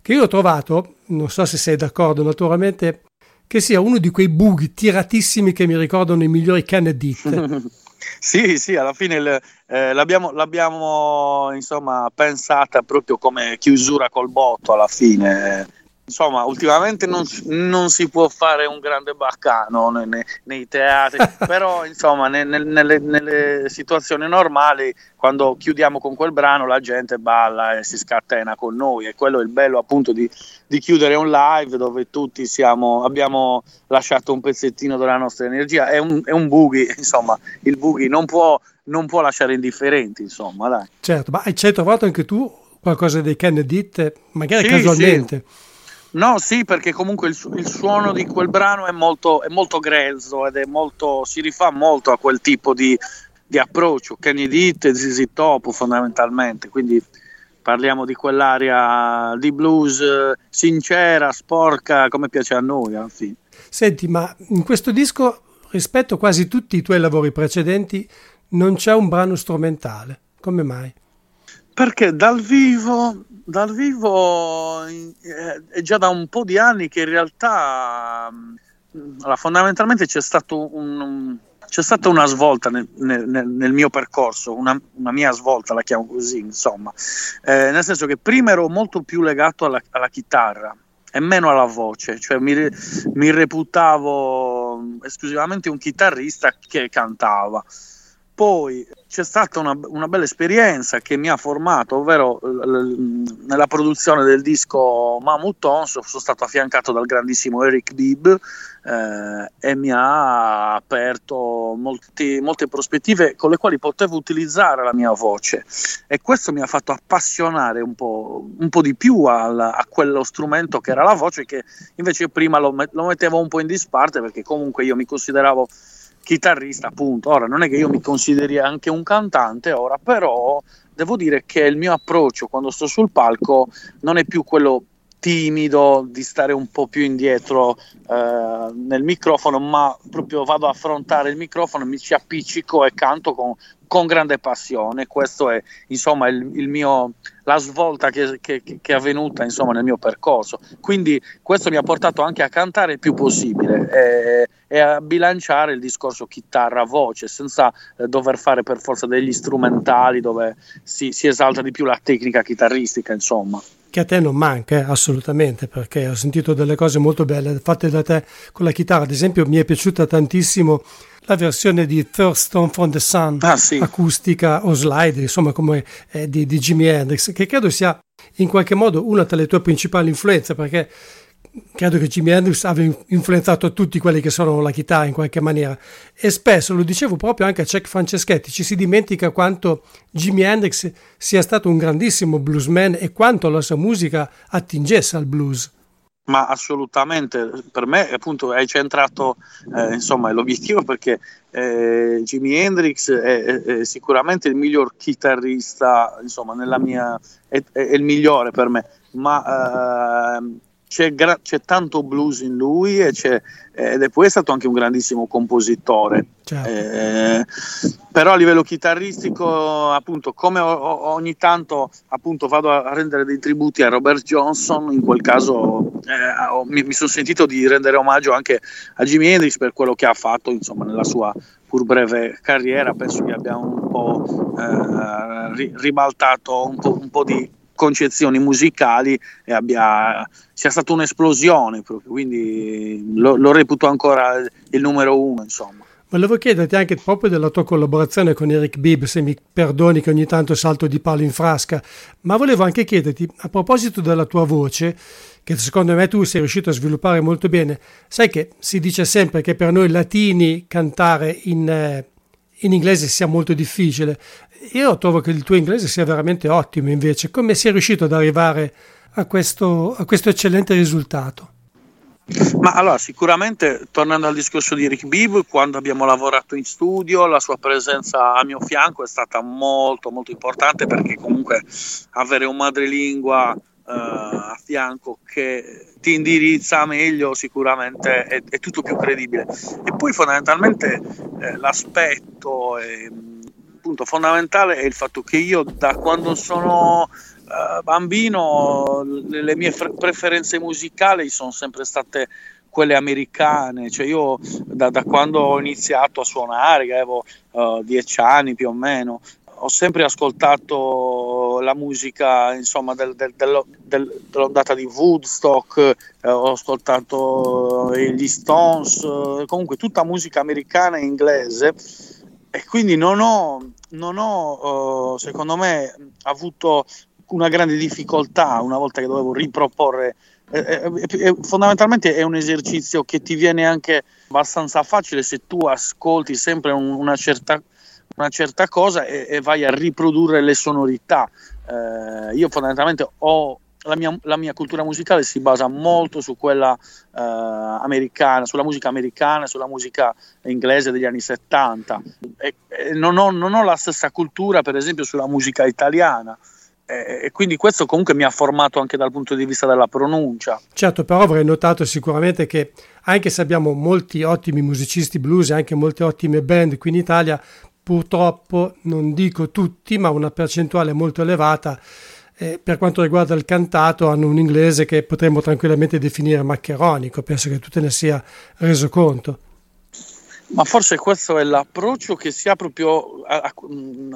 S1: che io ho trovato, non so se sei d'accordo naturalmente, che sia uno di quei bughi tiratissimi che mi ricordano i migliori Kennedy.
S3: Sì, sì, alla fine il- eh, l'abbiamo, l'abbiamo, insomma pensata proprio come chiusura col botto alla fine. Insomma, ultimamente non, si- non si può fare un grande baccano nei, nei- nei teatri, però insomma ne- nel- nelle, nelle situazioni normali, quando chiudiamo con quel brano, la gente balla e si scatena con noi e quello è il bello appunto di, di chiudere un live dove tutti siamo, abbiamo lasciato un pezzettino della nostra energia. È un, è un boogie, insomma, il boogie non può, non può lasciare indifferenti, insomma, dai.
S1: certo, ma ci hai trovato anche tu qualcosa dei Kennedy, magari
S3: Sì,
S1: casualmente?
S3: No, sì, perché comunque il, su- il suono di quel brano è molto, è molto grezzo ed è molto, si rifà molto a quel tipo di, di approccio, Kenny Ditt e ZZ Top fondamentalmente, quindi parliamo di quell'area di blues eh, sincera, sporca, come piace a noi alla fine.
S1: Senti, ma in questo disco, rispetto a quasi tutti i tuoi lavori precedenti, non c'è un brano strumentale. Come mai?
S3: Perché dal vivo, dal vivo eh, è già da un po' di anni che in realtà mh, allora, fondamentalmente c'è, un- c'è stata una svolta nel, nel- nel- mio percorso, una, una mia svolta, la chiamo così, insomma, Eh, nel senso che prima ero molto più legato alla, alla chitarra e meno alla voce, cioè mi, mi reputavo esclusivamente un chitarrista che cantava. Poi c'è stata una, una bella esperienza che mi ha formato, ovvero nella produzione del disco Mammoth Tons sono stato affiancato dal grandissimo Eric Bibb eh, e mi ha aperto molti- molte prospettive con le quali potevo utilizzare la mia voce. E questo mi ha fatto appassionare un po', un po' di più al- a quello strumento che era la voce che invece prima lo, lo mettevo un po' in disparte perché comunque io mi consideravo chitarrista, appunto. Ora non è che io mi consideri anche un cantante, ora, però devo dire che il mio approccio quando sto sul palco non è più quello timido di stare un po' più indietro eh, nel microfono, ma proprio vado a affrontare il microfono, mi ci appiccico e canto con, con grande passione. Questo è insomma il, il mio, la svolta che, che- che è avvenuta insomma, nel mio percorso. Quindi questo mi ha portato anche a cantare il più possibile e, e a bilanciare il discorso chitarra-voce senza eh, dover fare per forza degli strumentali dove si, si esalta di più la tecnica chitarristica, insomma.
S1: Che a te non manca, eh, assolutamente, perché ho sentito delle cose molto belle fatte da te con la chitarra. Ad esempio, mi è piaciuta tantissimo la versione di Thurston from the Sun,
S3: Ah, sì.
S1: acustica o slide, insomma, come eh, di, di Jimi Hendrix, che credo sia in qualche modo una tra le tue principali influenze, perché credo che Jimi Hendrix abbia influenzato tutti quelli che sono la chitarra in qualche maniera e spesso, lo dicevo proprio anche a Cech Franceschetti, ci si dimentica quanto Jimi Hendrix sia stato un grandissimo bluesman e quanto la sua musica attingesse al blues.
S3: Ma assolutamente, per me appunto hai centrato eh, insomma, l'obiettivo perché eh, Jimi Hendrix è, è, è, sicuramente il miglior chitarrista, insomma, nella mia, è, è il migliore per me, ma eh, c'è, gra- c'è, tanto blues in lui e ed è poi stato anche un grandissimo compositore. Certo. Eh, però a livello chitarristico, appunto, come o- ogni tanto appunto, vado a rendere dei tributi a Robert Johnson, in quel caso eh, mi, mi sono sentito di rendere omaggio anche a Jimi Hendrix per quello che ha fatto insomma, nella sua pur breve carriera. Penso che abbia un po' eh, ribaltato un po', un po' di concezioni musicali e abbia, sia stata un'esplosione proprio, quindi lo, lo reputo ancora il numero uno insomma.
S1: Volevo chiederti anche proprio della tua collaborazione con Eric Bibb, se mi perdoni che ogni tanto salto di palo in frasca, ma volevo anche chiederti, a proposito della tua voce, che secondo me tu sei riuscito a sviluppare molto bene, sai che si dice sempre che per noi latini cantare in, eh, in inglese sia molto difficile, io trovo che il tuo inglese sia veramente ottimo invece. Come sei riuscito ad arrivare a questo, a questo eccellente risultato?
S3: Ma allora, sicuramente tornando al discorso di Rick Bibb, quando abbiamo lavorato in studio, la sua presenza a mio fianco è stata molto molto importante perché comunque avere un madrelingua uh, a fianco che ti indirizza meglio sicuramente è, è tutto più credibile. E poi fondamentalmente eh, l'aspetto... Eh, punto fondamentale è il fatto che io da quando sono uh, bambino le, le mie fre- preferenze musicali sono sempre state quelle americane, cioè io da, da quando ho iniziato a suonare, che avevo uh, dieci anni più o meno, ho sempre ascoltato la musica insomma del, del, del, dell'ondata di Woodstock, eh, ho ascoltato gli Stones, eh, comunque tutta musica americana e inglese. E quindi non ho, non ho uh, secondo me, avuto una grande difficoltà una volta che dovevo riproporre. Eh, eh, fondamentalmente è un esercizio che ti viene anche abbastanza facile se tu ascolti sempre un, una, certa, una, certa, cosa e, e, vai a riprodurre le sonorità. Eh, io fondamentalmente ho la mia, la mia, cultura musicale si basa molto su quella uh, americana, sulla musica americana, sulla musica inglese degli anni 70. E, e non, ho, non, ho, la stessa cultura, per esempio, sulla musica italiana. E, quindi questo comunque mi ha formato anche dal punto di vista della pronuncia.
S1: Certo, però avrei notato sicuramente che anche se abbiamo molti ottimi musicisti blues e anche molte ottime band qui in Italia, purtroppo, non dico tutti, ma una percentuale molto elevata eh, per quanto riguarda il cantato hanno un inglese che potremmo tranquillamente definire maccheronico, penso che tu te ne sia reso conto.
S3: Ma forse questo è l'approccio che si ha proprio a, a,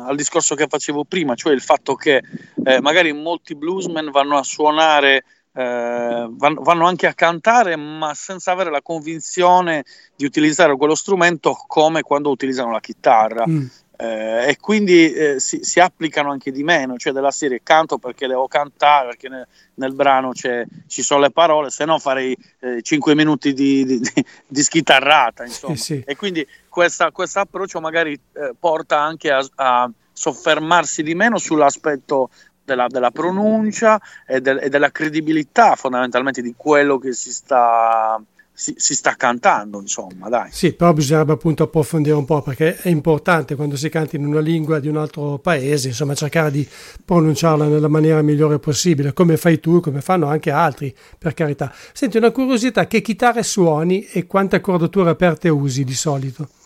S3: al discorso che facevo prima, cioè il fatto che eh, magari molti bluesmen vanno a suonare, eh, vanno, vanno, anche a cantare, ma senza avere la convinzione di utilizzare quello strumento come quando utilizzano la chitarra. Mm eh, e quindi eh, si, si, applicano anche di meno, cioè della serie canto perché devo cantare, perché nel, nel brano ci sono le parole, se no farei eh, 5 minuti di, di, di, di schitarrata, insomma. Sì, sì. E quindi questo approccio magari eh, porta anche a, a, soffermarsi di meno sull'aspetto della, della pronuncia e, del, e della credibilità fondamentalmente di quello che si sta si, si, sta cantando, insomma, dai.
S1: Sì, però bisognerebbe appunto approfondire un po' perché è importante quando si canta in una lingua di un altro paese, insomma, cercare di pronunciarla nella maniera migliore possibile, come fai tu, come fanno anche altri, per carità. Senti, una curiosità, che chitarre suoni e quante cordature aperte usi di solito?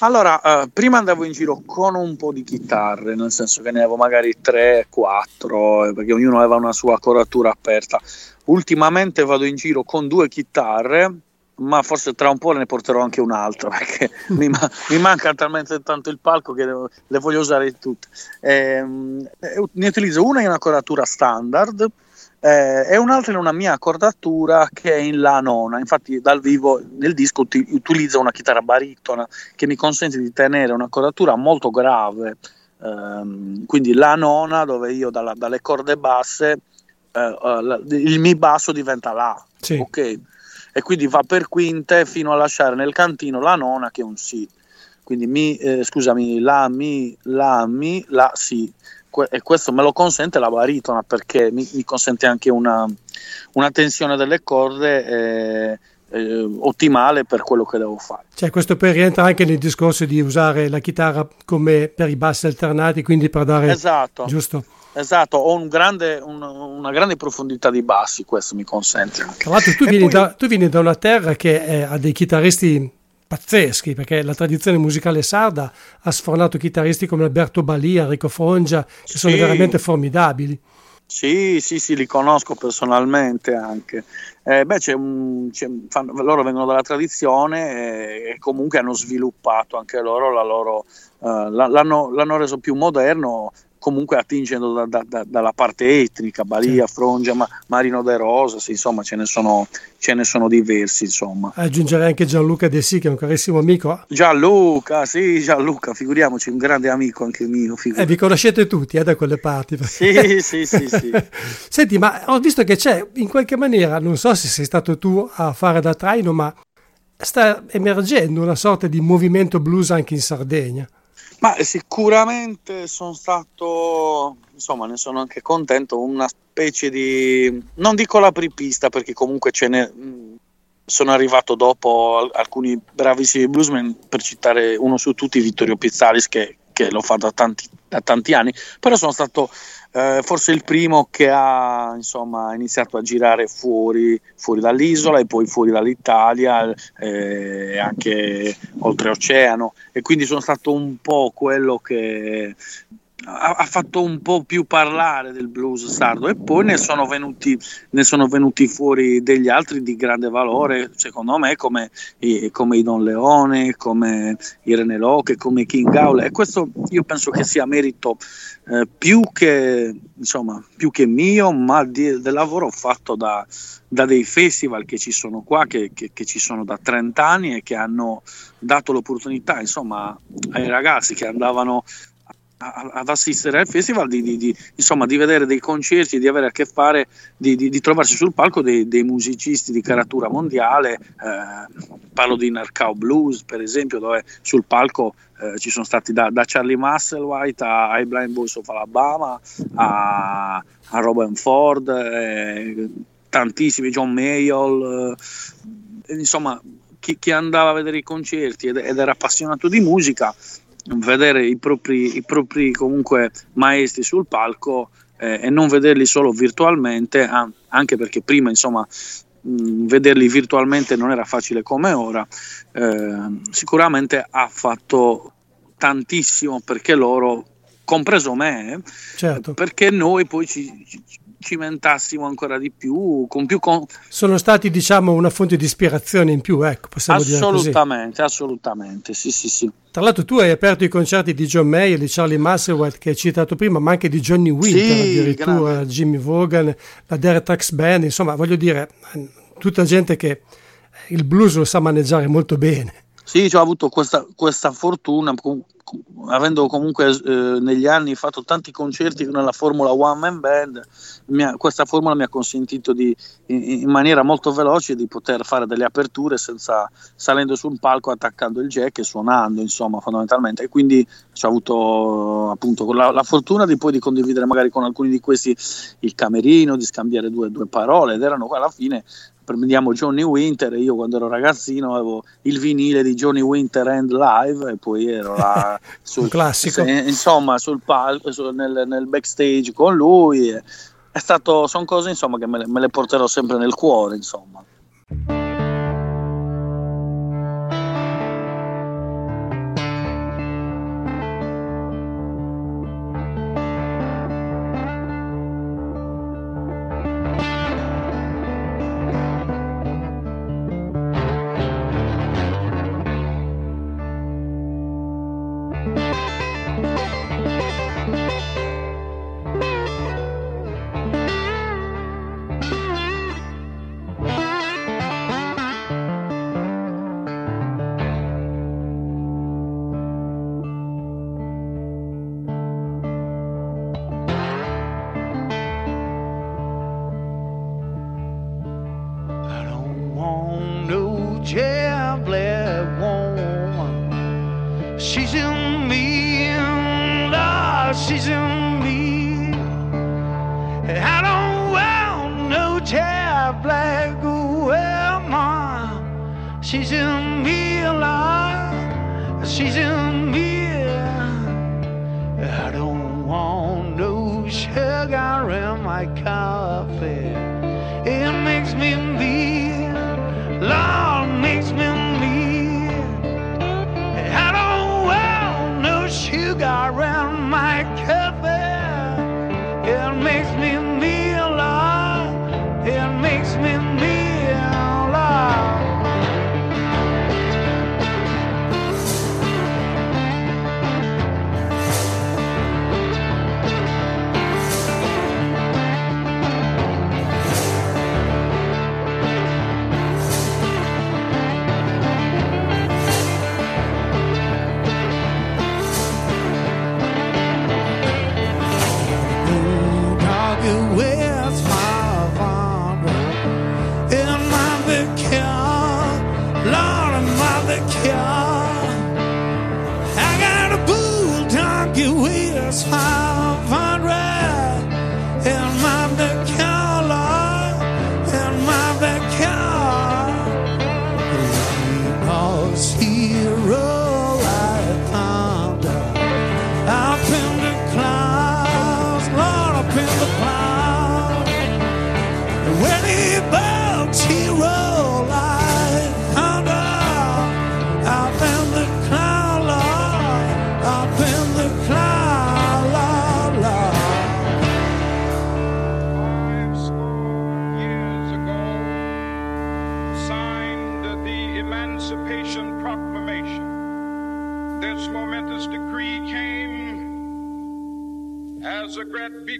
S3: Allora, eh, prima andavo in giro con un po' di chitarre, nel senso che ne avevo magari 3, 4, eh, perché ognuno aveva una sua coratura aperta. Ultimamente vado in giro con due chitarre, ma forse tra un po' ne porterò anche un'altra, perché mi, ma- mi, manca talmente tanto il palco che le, le voglio usare tutte. Ehm, eh, ne utilizzo una in una coratura standard, eh, e un'altra in una mia accordatura che è in La nona. Infatti, dal vivo nel disco uti- utilizzo una chitarra baritona che mi consente di tenere un'accordatura molto grave. Ehm, quindi La nona, dove io dalla, dalle corde basse. Uh, uh, il mi basso diventa La,
S1: Sì.
S3: ok? E quindi va per quinte fino a lasciare nel cantino la nona che è un si. Quindi mi, eh, scusami, la, mi, la, mi, la, si. E questo me lo consente la baritona perché mi, mi consente anche una, una tensione delle corde eh, eh, ottimale per quello che devo fare.
S1: Cioè, questo poi rientra anche nel discorso di usare la chitarra come per i bassi alternati, quindi per dare...
S3: Esatto.
S1: Giusto.
S3: Esatto, ho un grande, un- una grande profondità di bassi, questo mi consente. anche.
S1: Tra l'altro tu vieni,
S3: poi-
S1: da, tu vieni da una terra che ha dei chitarristi pazzeschi, perché la tradizione musicale sarda ha sfornato chitarristi come Alberto Balì, Enrico Frongia, che sono
S3: Sì.
S1: veramente formidabili.
S3: Sì, sì, sì, li conosco personalmente anche. Eh, beh, c'è un- c'è- fanno- loro vengono dalla tradizione e, e comunque hanno sviluppato anche loro la loro, eh, l'hanno, l'hanno reso più moderno, comunque attingendo da- da- da- dalla parte etnica, Balia, Frongia, Ma- Marino De Rosas, insomma, ce ne sono, ce ne sono diversi, insomma.
S1: Aggiungerei anche Gianluca De Sì, che è un carissimo amico.
S3: Gianluca, sì, Gianluca, figuriamoci, un grande amico anche mio.
S1: Eh, vi conoscete tutti eh, da quelle parti.
S3: Sì, sì, sì, sì.
S1: Senti, ma ho visto che c'è in qualche maniera, non so se sei stato tu a fare da traino, ma sta emergendo una sorta di movimento blues anche in Sardegna.
S3: Ma sicuramente sono stato, insomma, ne sono anche contento, una specie di, non dico la pripista perché comunque ce ne sono arrivato dopo al- alcuni bravissimi bluesmen, per citare uno su tutti, Vittorio Pizzalis, che, che lo fa da tanti, da tanti anni, però sono stato eh, forse il primo che ha insomma, iniziato a girare fuori, fuori dall'isola e poi fuori dall'Italia e anche oltreoceano. E quindi sono stato un po' quello che ha, ha fatto un po' più parlare del blues sardo e poi ne sono venuti, ne sono venuti fuori degli altri di grande valore secondo me come, come i Don Leone, come Irene Locke, come King Gaul. E questo io penso che sia merito eh, più, che, insomma, più che mio ma di- del lavoro fatto da, da dei festival che ci sono qua, che, che- che ci sono da 30 anni e che hanno dato l'opportunità insomma, ai ragazzi che andavano ad assistere al festival di, di- di- insomma, di vedere dei concerti, di avere a che fare, di, trovarsi sul palco dei, dei musicisti di caratura mondiale. eh, parlo di Narcao Blues, per esempio, dove sul palco eh, ci sono stati da, da Charlie Musselwhite a- ai Blind Boys of Alabama a, a Robin Ford, eh, tantissimi, John Mayall, eh, insomma, chi, chi andava a vedere i concerti ed, ed era appassionato di musica vedere i propri, i propri comunque maestri sul palco eh, e non vederli solo virtualmente, an- anche perché prima insomma mh, vederli virtualmente non era facile come ora, eh, sicuramente ha fatto tantissimo perché loro, compreso me,
S1: Certo.
S3: perché noi poi ci, ci- cimentassimo ancora di più, con più con-
S1: Sono stati, diciamo, una fonte di ispirazione in più, ecco, possiamo dire così.
S3: assolutamente, assolutamente, sì sì sì.
S1: Tra l'altro tu hai aperto i concerti di John Mayer, di Charlie Musselwhite che hai citato prima, ma anche di Johnny Winter
S3: Sì,
S1: addirittura,
S3: grande.
S1: Jimmy Vaughan, la Derek Trax Band, insomma voglio dire, tutta gente che il blues lo sa maneggiare molto bene.
S3: Sì, ho avuto questa, questa fortuna, avendo comunque eh, negli anni fatto tanti concerti nella Formula One Man Band, mi ha- questa formula mi ha consentito di, in, in maniera molto veloce di poter fare delle aperture senza salendo su un palco, attaccando il jack e suonando, insomma, fondamentalmente. E quindi ho avuto appunto la, la fortuna di poi di condividere magari con alcuni di questi il camerino, di scambiare due, due parole ed erano alla fine prendiamo Johnny Winter io quando ero ragazzino avevo il vinile di Johnny Winter and Live e poi ero là sul,
S1: classico.
S3: se- insomma sul palco sul- nel, nel backstage con lui è stato sono cose insomma che me le, me le porterò sempre nel cuore insomma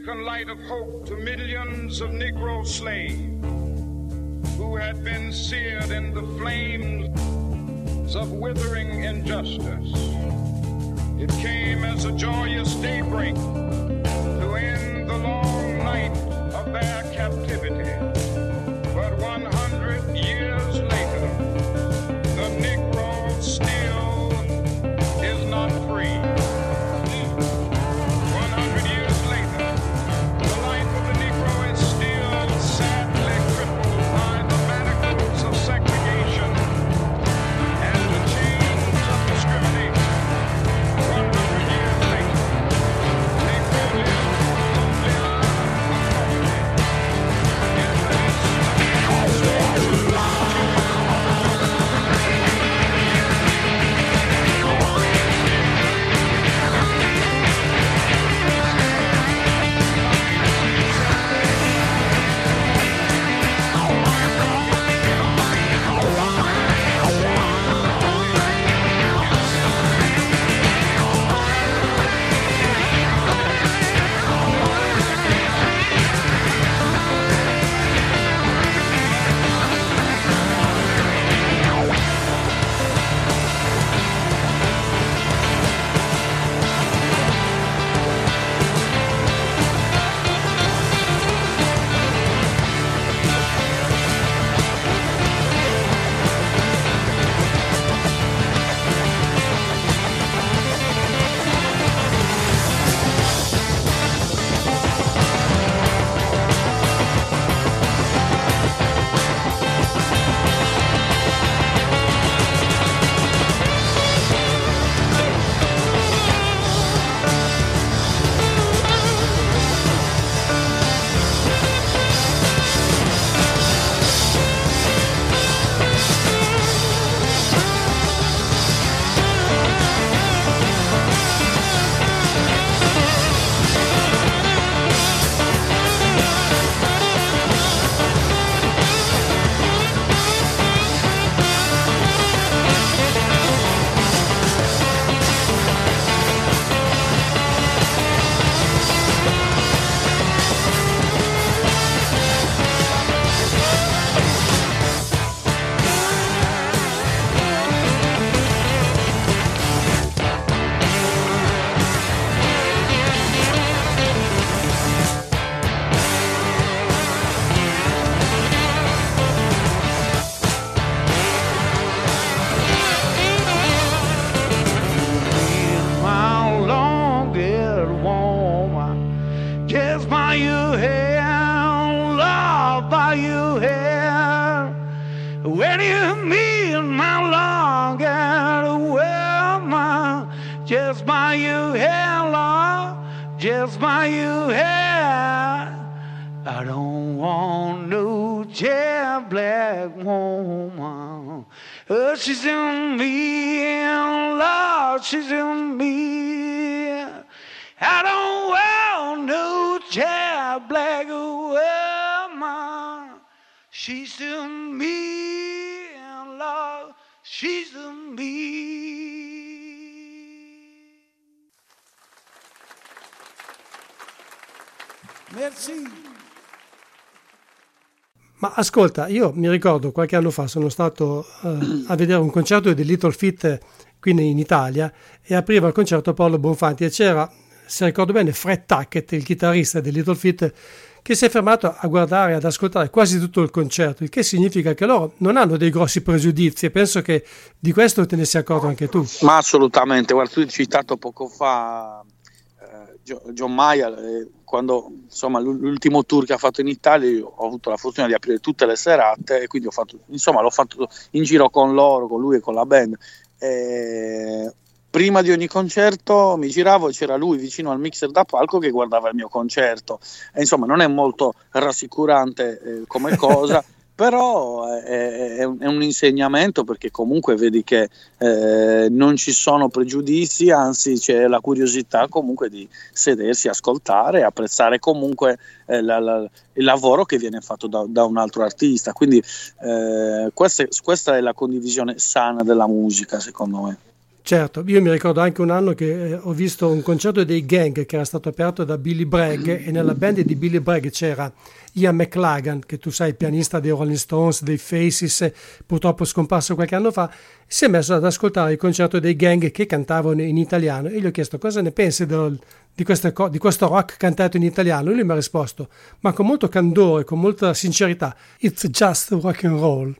S4: beacon light of hope to millions of Negro slaves who had been seared in the flames of withering injustice. It came as a joyous daybreak.
S1: Ma ascolta, io mi ricordo qualche anno fa sono stato uh, a vedere un concerto di Little Fit qui in Italia e apriva il concerto Paolo Bonfanti e c'era, se ricordo bene, Fred Tackett, il chitarrista di Little Fit, che si è fermato a guardare, ad ascoltare quasi tutto il concerto, il che significa che loro non hanno dei grossi pregiudizi e penso che di questo te ne sia accorto anche tu.
S3: Ma assolutamente, guarda, tu hai citato poco fa John Maia, eh, quando insomma, l'ultimo tour che ha fatto in Italia, ho avuto la fortuna di aprire tutte le serate e quindi ho fatto, insomma, l'ho fatto in giro con loro, con lui e con la band. E prima di ogni concerto mi giravo e c'era lui vicino al mixer da palco che guardava il mio concerto. E, insomma, non è molto rassicurante eh, come cosa. Però è, è, un insegnamento perché comunque vedi che eh, non ci sono pregiudizi, anzi c'è la curiosità comunque di sedersi, ascoltare, apprezzare comunque eh, la, la, il lavoro che viene fatto da, da un altro artista. Quindi eh, questa, questa è la condivisione sana della musica secondo me.
S1: Certo, io mi ricordo anche un anno che eh, ho visto un concerto dei Gang che era stato aperto da Billy Bragg e nella band di Billy Bragg c'era Ian McLagan, che tu sai, pianista dei Rolling Stones, dei Faces, purtroppo scomparso qualche anno fa, si è messo ad ascoltare il concerto dei Gang che cantavano in italiano e gli ho chiesto cosa ne pensi del, di, queste, di questo rock cantato in italiano lui mi ha risposto, ma con molto candore, con molta sincerità, it's just rock and roll.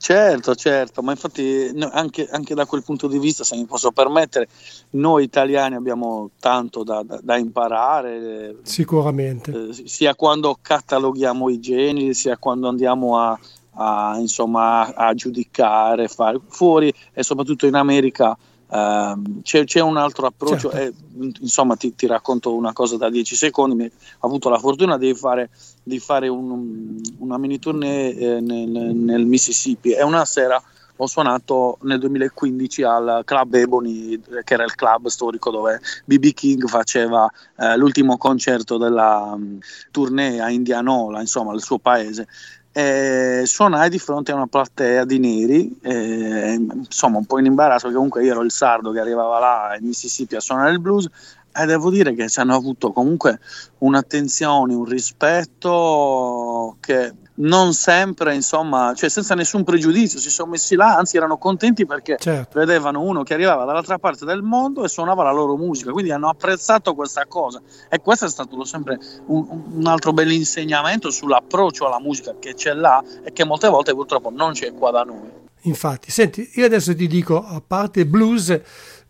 S3: Certo, certo, ma infatti anche, anche, da quel punto di vista, se mi posso permettere, noi italiani abbiamo tanto da, da, da imparare.
S1: Sicuramente.
S3: Eh, sia quando cataloghiamo i geni, sia quando andiamo a, a, insomma, a, giudicare, fare fuori e soprattutto in America Uh, c'è, c'è, un altro approccio, certo. eh, insomma ti, ti, racconto una cosa da 10 secondi, ho avuto la fortuna di fare, di fare un, una mini tournée eh, nel, nel, Mississippi. E una sera ho suonato nel 2015 al Club Ebony, che era il club storico dove BB King faceva eh, l'ultimo concerto della um, tournée a Indianola, insomma, il suo paese. Eh, suonai di fronte a una platea di neri, eh, insomma un po' in imbarazzo, perché comunque io ero il sardo che arrivava là in Mississippi a suonare il blues e devo dire che ci hanno avuto comunque un'attenzione, un rispetto che non sempre, insomma, cioè senza nessun pregiudizio, si sono messi là, anzi erano contenti perché certo. vedevano uno che arrivava dall'altra parte del mondo e suonava la loro musica, quindi hanno apprezzato questa cosa e questo è stato sempre un, un altro bel insegnamento sull'approccio alla musica che c'è là e che molte volte purtroppo non c'è qua da noi.
S1: Infatti, senti, io adesso ti dico, a parte blues,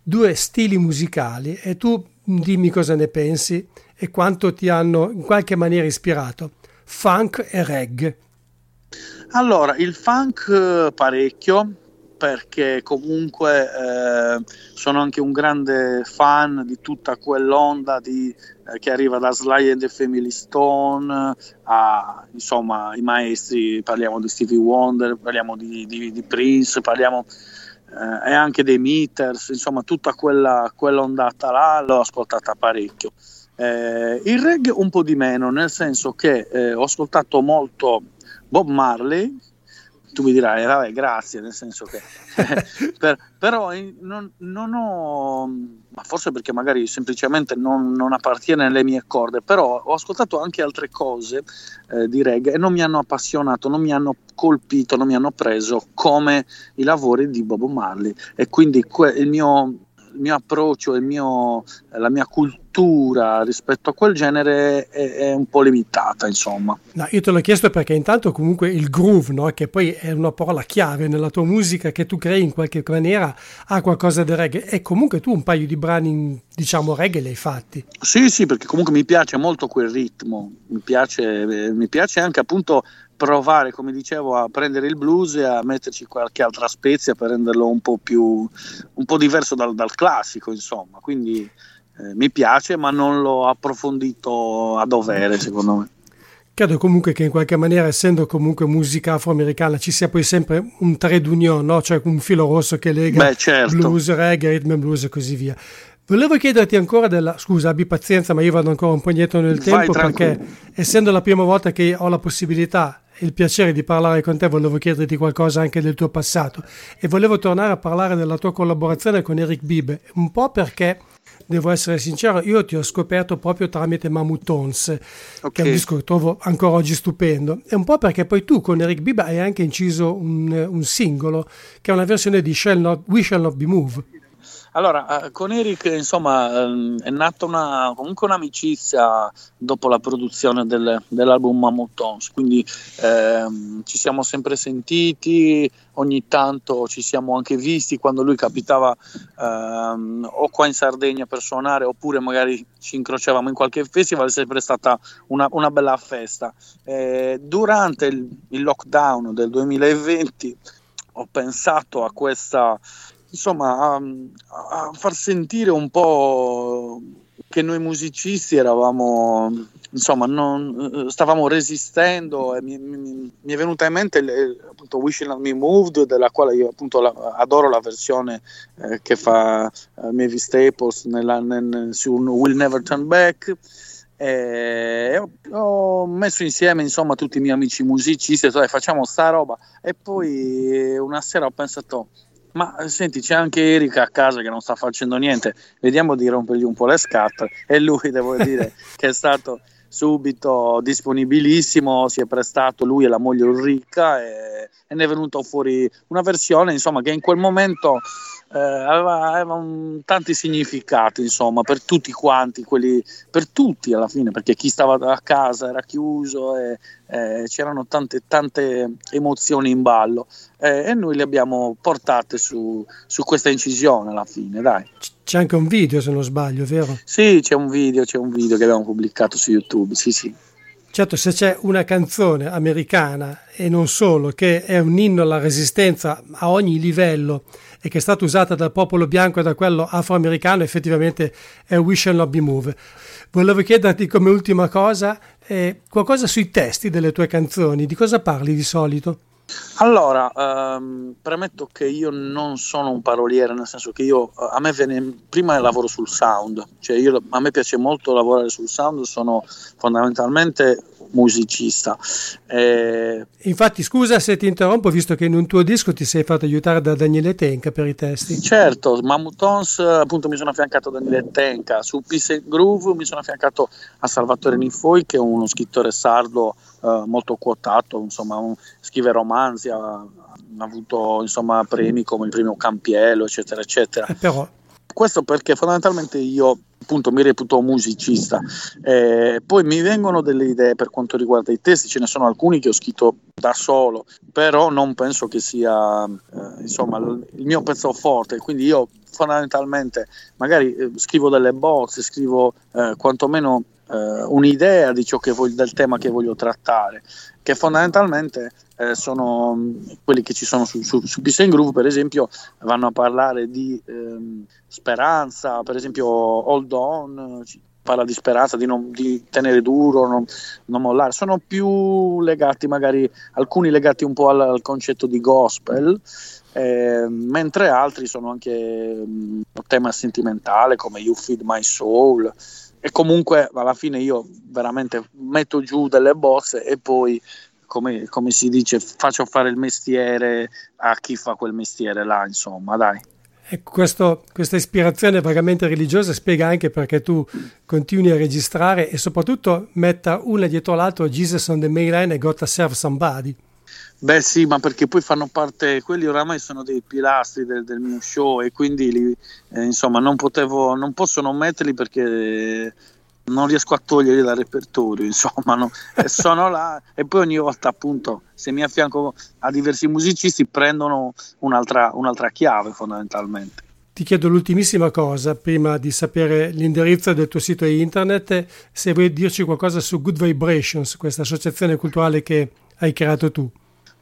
S1: due stili musicali e tu dimmi cosa ne pensi e quanto ti hanno in qualche maniera ispirato funk e reggae?
S3: Allora, il funk eh, parecchio, perché comunque eh, sono anche un grande fan di tutta quell'onda di, eh, che arriva da Sly and the Family Stone a insomma i maestri, parliamo di Stevie Wonder, parliamo di, di, di Prince, parliamo eh, e anche dei Meters, insomma tutta quella, quell'ondata là l'ho ascoltata parecchio. Eh, il reggae un po' di meno, nel senso che eh, ho ascoltato molto Bob Marley, tu mi dirai, vabbè, grazie, nel senso che... per, però non, non, ho, ma forse perché magari semplicemente non, non, appartiene alle mie corde, però ho ascoltato anche altre cose eh, di reggae e non mi hanno appassionato, non mi hanno colpito, non mi hanno preso come i lavori di Bob Marley. E quindi que- il mio il mio approccio, il mio, la mia cultura rispetto a quel genere è, è, un po' limitata, insomma.
S1: No, io te l'ho chiesto perché intanto comunque il groove, no? che poi è una parola chiave nella tua musica che tu crei in qualche maniera, ha qualcosa di reggae e comunque tu un paio di brani, diciamo, reggae li hai fatti.
S3: Sì, sì, perché comunque mi piace molto quel ritmo, mi piace, mi piace anche appunto provare, come dicevo, a prendere il blues e a metterci qualche altra spezia per renderlo un po' più un po' diverso dal, dal classico, insomma. Quindi eh, mi piace, ma non l'ho approfondito a dovere, secondo me.
S1: Credo comunque che in qualche maniera, essendo comunque musica afroamericana, ci sia poi sempre un trade union, no? cioè un filo rosso che lega
S3: Beh, certo.
S1: blues, reggae, rhythm and blues e così via. Volevo chiederti ancora della... Scusa, abbi pazienza, ma io vado ancora un po' indietro nel
S3: Vai,
S1: tempo
S3: tranquillo.
S1: perché essendo la prima volta che ho la possibilità e il piacere di parlare con te, volevo chiederti qualcosa anche del tuo passato e volevo tornare a parlare della tua collaborazione con Eric Bibe, un po' perché devo essere sincero, io ti ho scoperto proprio tramite Mamutons,
S3: Ok.
S1: che è un disco che trovo ancora oggi stupendo, e un po' perché poi tu con Eric Bibe hai anche inciso un, un singolo che è una versione di Shall Not, We Shall Not Be Moved.
S3: Allora, eh, con Eric, insomma, ehm, è nata una, comunque un'amicizia dopo la produzione del- dell'album Mammoth Tones, quindi ehm, ci siamo sempre sentiti, ogni tanto ci siamo anche visti quando lui capitava ehm, o qua in Sardegna per suonare oppure magari ci incrociavamo in qualche festival, è sempre stata una, una bella festa. Eh, durante il, il lockdown del 2020 ho pensato a questa insomma, a, a far sentire un po' che noi musicisti eravamo, insomma, non, stavamo resistendo e mi, mi- mi è venuta in mente il- appunto Wish Not Me Moved, della quale io appunto la- adoro la versione eh, che fa eh, Mavis Staples nella, nel- su Will Never Turn Back. E ho, ho messo insieme insomma tutti i miei amici musicisti e ho detto, "Dai, facciamo sta roba e poi una sera ho pensato ma eh, senti c'è anche Erika a casa che non sta facendo niente. Vediamo di rompergli un po' le scatole e lui devo dire che è stato subito disponibilissimo si è prestato lui e la moglie Ulricca e, e ne è venuto fuori una versione insomma che in quel momento eh, aveva, aveva un- tanti significati insomma per tutti quanti quelli per tutti alla fine perché chi stava a casa era chiuso e eh, c'erano tante, tante emozioni in ballo. Eh, e noi le abbiamo portate su, su questa incisione alla fine dai.
S1: C'è anche un video se non sbaglio, vero?
S3: sì c'è un video c'è un video che abbiamo pubblicato su youtube sì sì
S1: Certo, se c'è una canzone americana e non solo, che è un inno alla resistenza a ogni livello e che è stata usata dal popolo bianco e da quello afroamericano, effettivamente è We Shall Not Be Move. Volevo chiederti come ultima cosa eh, qualcosa sui testi delle tue canzoni, di cosa parli di solito?
S3: Allora, ehm, premetto che io non sono un paroliere, nel senso che io eh, a me viene prima lavoro sul sound, cioè io, a me piace molto lavorare sul sound, sono fondamentalmente musicista. Eh,
S1: Infatti, scusa se ti interrompo, visto che in un tuo disco ti sei fatto aiutare da Daniele Tenca per i testi.
S3: certo, Mammutons appunto mi sono affiancato a Daniele Tenca, su Peace Groove mi sono affiancato a Salvatore Nifoi che è uno scrittore sardo eh, molto quotato, insomma un, scrive romanzi, ha, ha avuto insomma premi come il premio Campiello eccetera eccetera.
S1: Eh, però,
S3: questo perché fondamentalmente io appunto mi reputo musicista. Eh, poi mi vengono delle idee per quanto riguarda i testi ce ne sono alcuni che ho scritto da solo però non penso che sia eh, insomma il mio pezzo forte. Quindi io fondamentalmente magari eh, scrivo delle bozze scrivo eh, quantomeno eh, un'idea che voglio, del tema che voglio trattare che fondamentalmente eh, sono mh, quelli che ci sono su, su, su Peace Groove per esempio vanno a parlare di ehm, speranza, per esempio Hold On, parla di speranza, di, non, di tenere duro, non, non mollare, sono più legati magari, alcuni legati un po' al, al concetto di gospel, eh, mentre altri sono anche mh, un tema sentimentale come You Feed My Soul e comunque alla fine io veramente metto giù delle bozze e poi come, come si dice faccio fare il mestiere a chi fa quel mestiere là insomma dai
S1: E questo- questa ispirazione vagamente religiosa spiega anche perché tu continui a registrare e soprattutto metta una dietro l'altro Jesus on the main line e Gotta Serve Somebody.
S3: Beh sì, ma perché poi fanno parte, quelli oramai sono dei pilastri del, del mio show e quindi li, eh, insomma non potevo, non posso non metterli perché non riesco a toglierli dal repertorio, insomma, no? Sono là e poi ogni volta appunto se mi affianco a diversi musicisti prendono un'altra, un'altra chiave fondamentalmente.
S1: Ti chiedo l'ultimissima cosa prima di sapere l'indirizzo del tuo sito internet, se vuoi dirci qualcosa su Good Vibrations, questa associazione culturale che hai creato tu.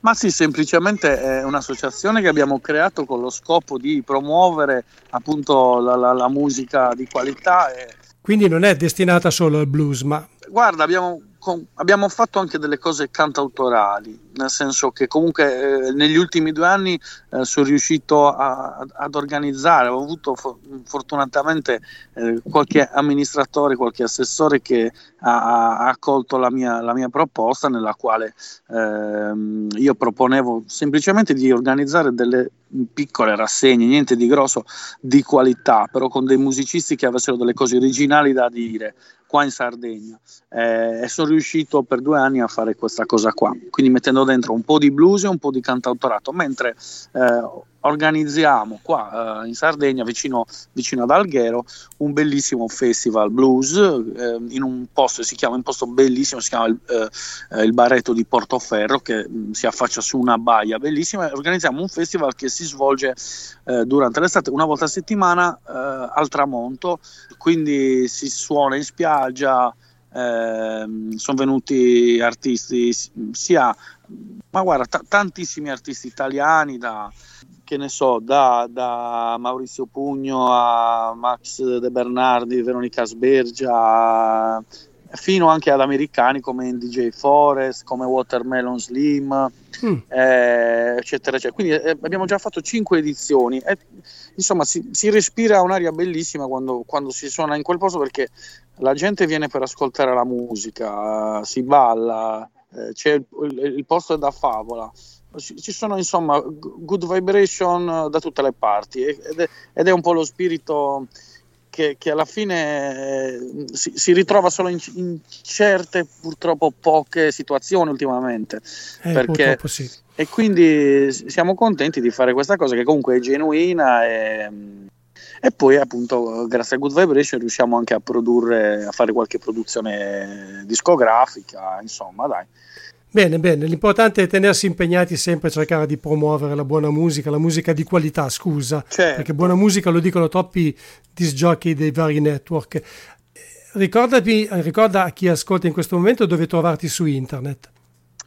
S3: Ma sì, semplicemente è un'associazione che abbiamo creato con lo scopo di promuovere appunto la, la, la musica di qualità. E...
S1: Quindi non è destinata solo al blues, ma...
S3: Guarda, abbiamo abbiamo fatto anche delle cose cantautorali, nel senso che comunque eh, negli ultimi due anni eh, sono riuscito a, ad organizzare, ho avuto for- fortunatamente eh, qualche amministratore, qualche assessore che ha, ha accolto la mia, la mia, proposta nella quale ehm, io proponevo semplicemente di organizzare delle piccole rassegne, niente di grosso, di qualità, però con dei musicisti che avessero delle cose originali da dire qua in Sardegna. Eh, e sono riuscito per due anni a fare questa cosa qua, quindi mettendo dentro un po' di blues e un po' di cantautorato, mentre eh, organizziamo qua eh, in Sardegna, vicino, vicino, ad Alghero, un bellissimo festival blues eh, in un posto, si chiama un posto bellissimo, si chiama il, eh, il Barretto di Portoferro, che mh, mm, si affaccia su una baia bellissima. Organizziamo un festival che si svolge eh, durante l'estate, una volta a settimana eh, al tramonto, quindi si suona in spiaggia. Eh, sono venuti artisti sia ma guarda t- tantissimi artisti italiani da, che ne so, da, da, Maurizio Pugno a Max De Bernardi, Veronica Sbergia, fino anche ad americani come DJ Forest, come Watermelon Slim, mm. eh, eccetera, eccetera. Quindi eh, abbiamo già fatto cinque edizioni. E, insomma, si, si, respira un'aria bellissima quando, quando, si suona in quel posto perché la gente viene per ascoltare la musica, si balla, eh, c'è il, il, il posto è da favola ci sono insomma good vibration da tutte le parti. Ed è, ed è un po' lo spirito che, che alla fine eh, si, si, ritrova solo in, in, certe purtroppo poche situazioni ultimamente.
S1: Eh, perché, sì.
S3: e quindi siamo contenti di fare questa cosa che comunque è genuina e, e poi appunto grazie a Good Vibration riusciamo anche a produrre a fare qualche produzione discografica insomma dai
S1: Bene, bene, l'importante è tenersi impegnati sempre a cercare di promuovere la buona musica, la musica di qualità, scusa,
S3: certo.
S1: perché buona musica lo dicono troppi disgiochi dei vari network. Ricordati, ricorda a chi ascolta in questo momento dove trovarti su internet.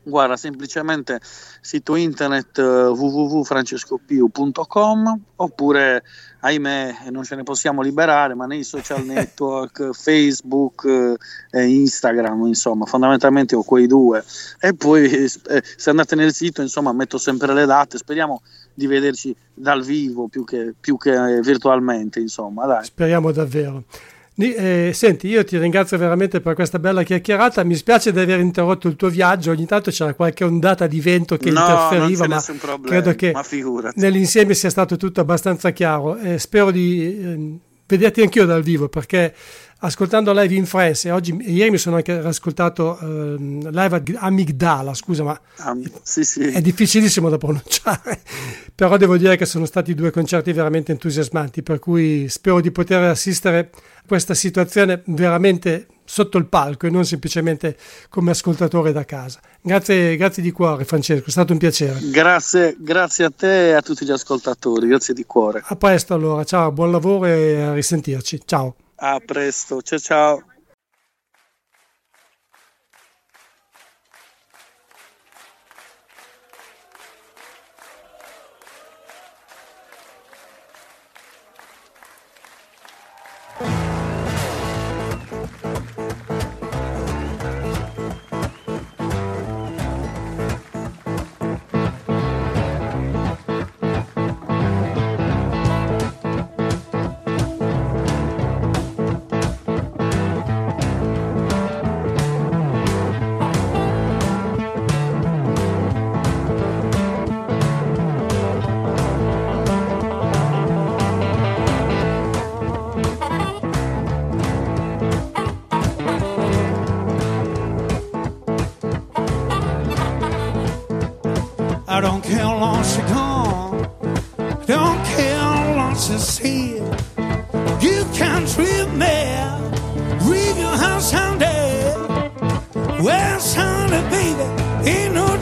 S3: Guarda, semplicemente sito internet uh, www.francescopiu.com oppure, ahimè, non ce ne possiamo liberare, ma nei social network, Facebook eh, Instagram, insomma, fondamentalmente ho quei due. E poi eh, se andate nel sito, insomma, metto sempre le date, speriamo di vederci dal vivo più che, più che virtualmente, insomma, dai.
S1: Speriamo davvero. Eh, senti, io ti ringrazio veramente per questa bella chiacchierata. Mi spiace di aver interrotto il tuo viaggio. Ogni tanto c'era qualche ondata di vento che
S3: no,
S1: interferiva, ma
S3: problema,
S1: credo che
S3: ma
S1: nell'insieme sia stato tutto abbastanza chiaro. Eh, spero di eh, vederti anch'io dal vivo perché ascoltando live in France e oggi, ieri mi sono anche ascoltato uh, live Amigdala, scusa ma
S3: um, sì, sì.
S1: è difficilissimo da pronunciare, però devo dire che sono stati due concerti veramente entusiasmanti, per cui spero di poter assistere a questa situazione veramente sotto il palco e non semplicemente come ascoltatore da casa. Grazie, grazie di cuore Francesco, è stato un piacere.
S3: Grazie, grazie a te e a tutti gli ascoltatori, grazie di cuore.
S1: A presto allora, ciao, buon lavoro e a risentirci, ciao.
S3: A presto, ciao ciao.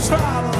S3: Ain't no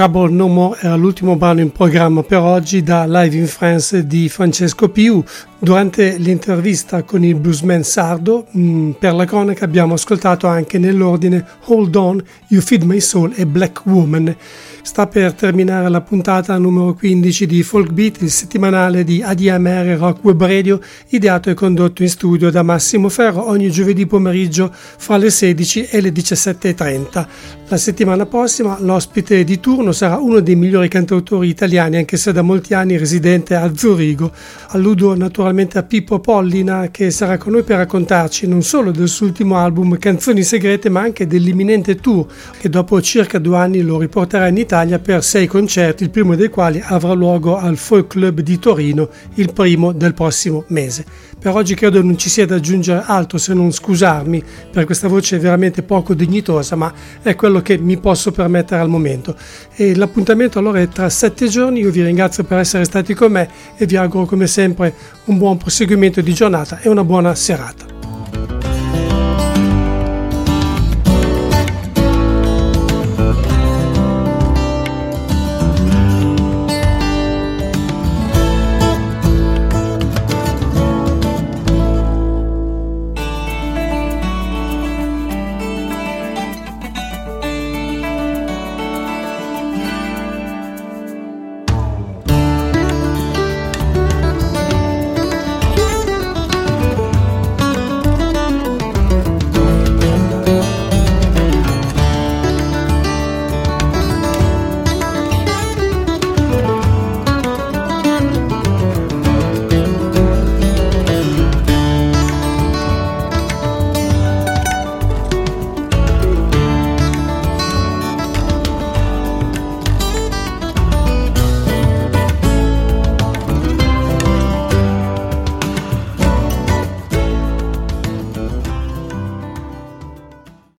S1: Trouble No More era l'ultimo brano in programma per oggi da Live in France di Francesco Piu. Durante l'intervista con il bluesman sardo, mh, per la cronaca abbiamo ascoltato anche nell'ordine Hold On, You Feed My Soul e Black Woman. Sta per terminare la puntata numero 15 di Folk Beat, il settimanale di ADMR Rock Web Radio, ideato e condotto in studio da Massimo Ferro ogni giovedì pomeriggio fra le 16 e le 17.30. La settimana prossima l'ospite di turno sarà uno dei migliori cantautori italiani, anche se da molti anni residente a Zurigo. Alludo naturalmente a Pippo Pollina che sarà con noi per raccontarci non solo del suo ultimo album Canzoni Segrete, ma anche dell'imminente tour che dopo circa due anni lo riporterà in Italia per sei concerti, il primo dei quali avrà luogo al Folk Club di Torino il primo del prossimo mese. Per oggi credo non ci sia da aggiungere altro se non scusarmi per questa voce veramente poco dignitosa, ma è quello che mi posso permettere al momento. E l'appuntamento allora è tra sette giorni. Io vi ringrazio per essere stati con me e vi auguro come sempre un buon proseguimento di giornata e una buona serata.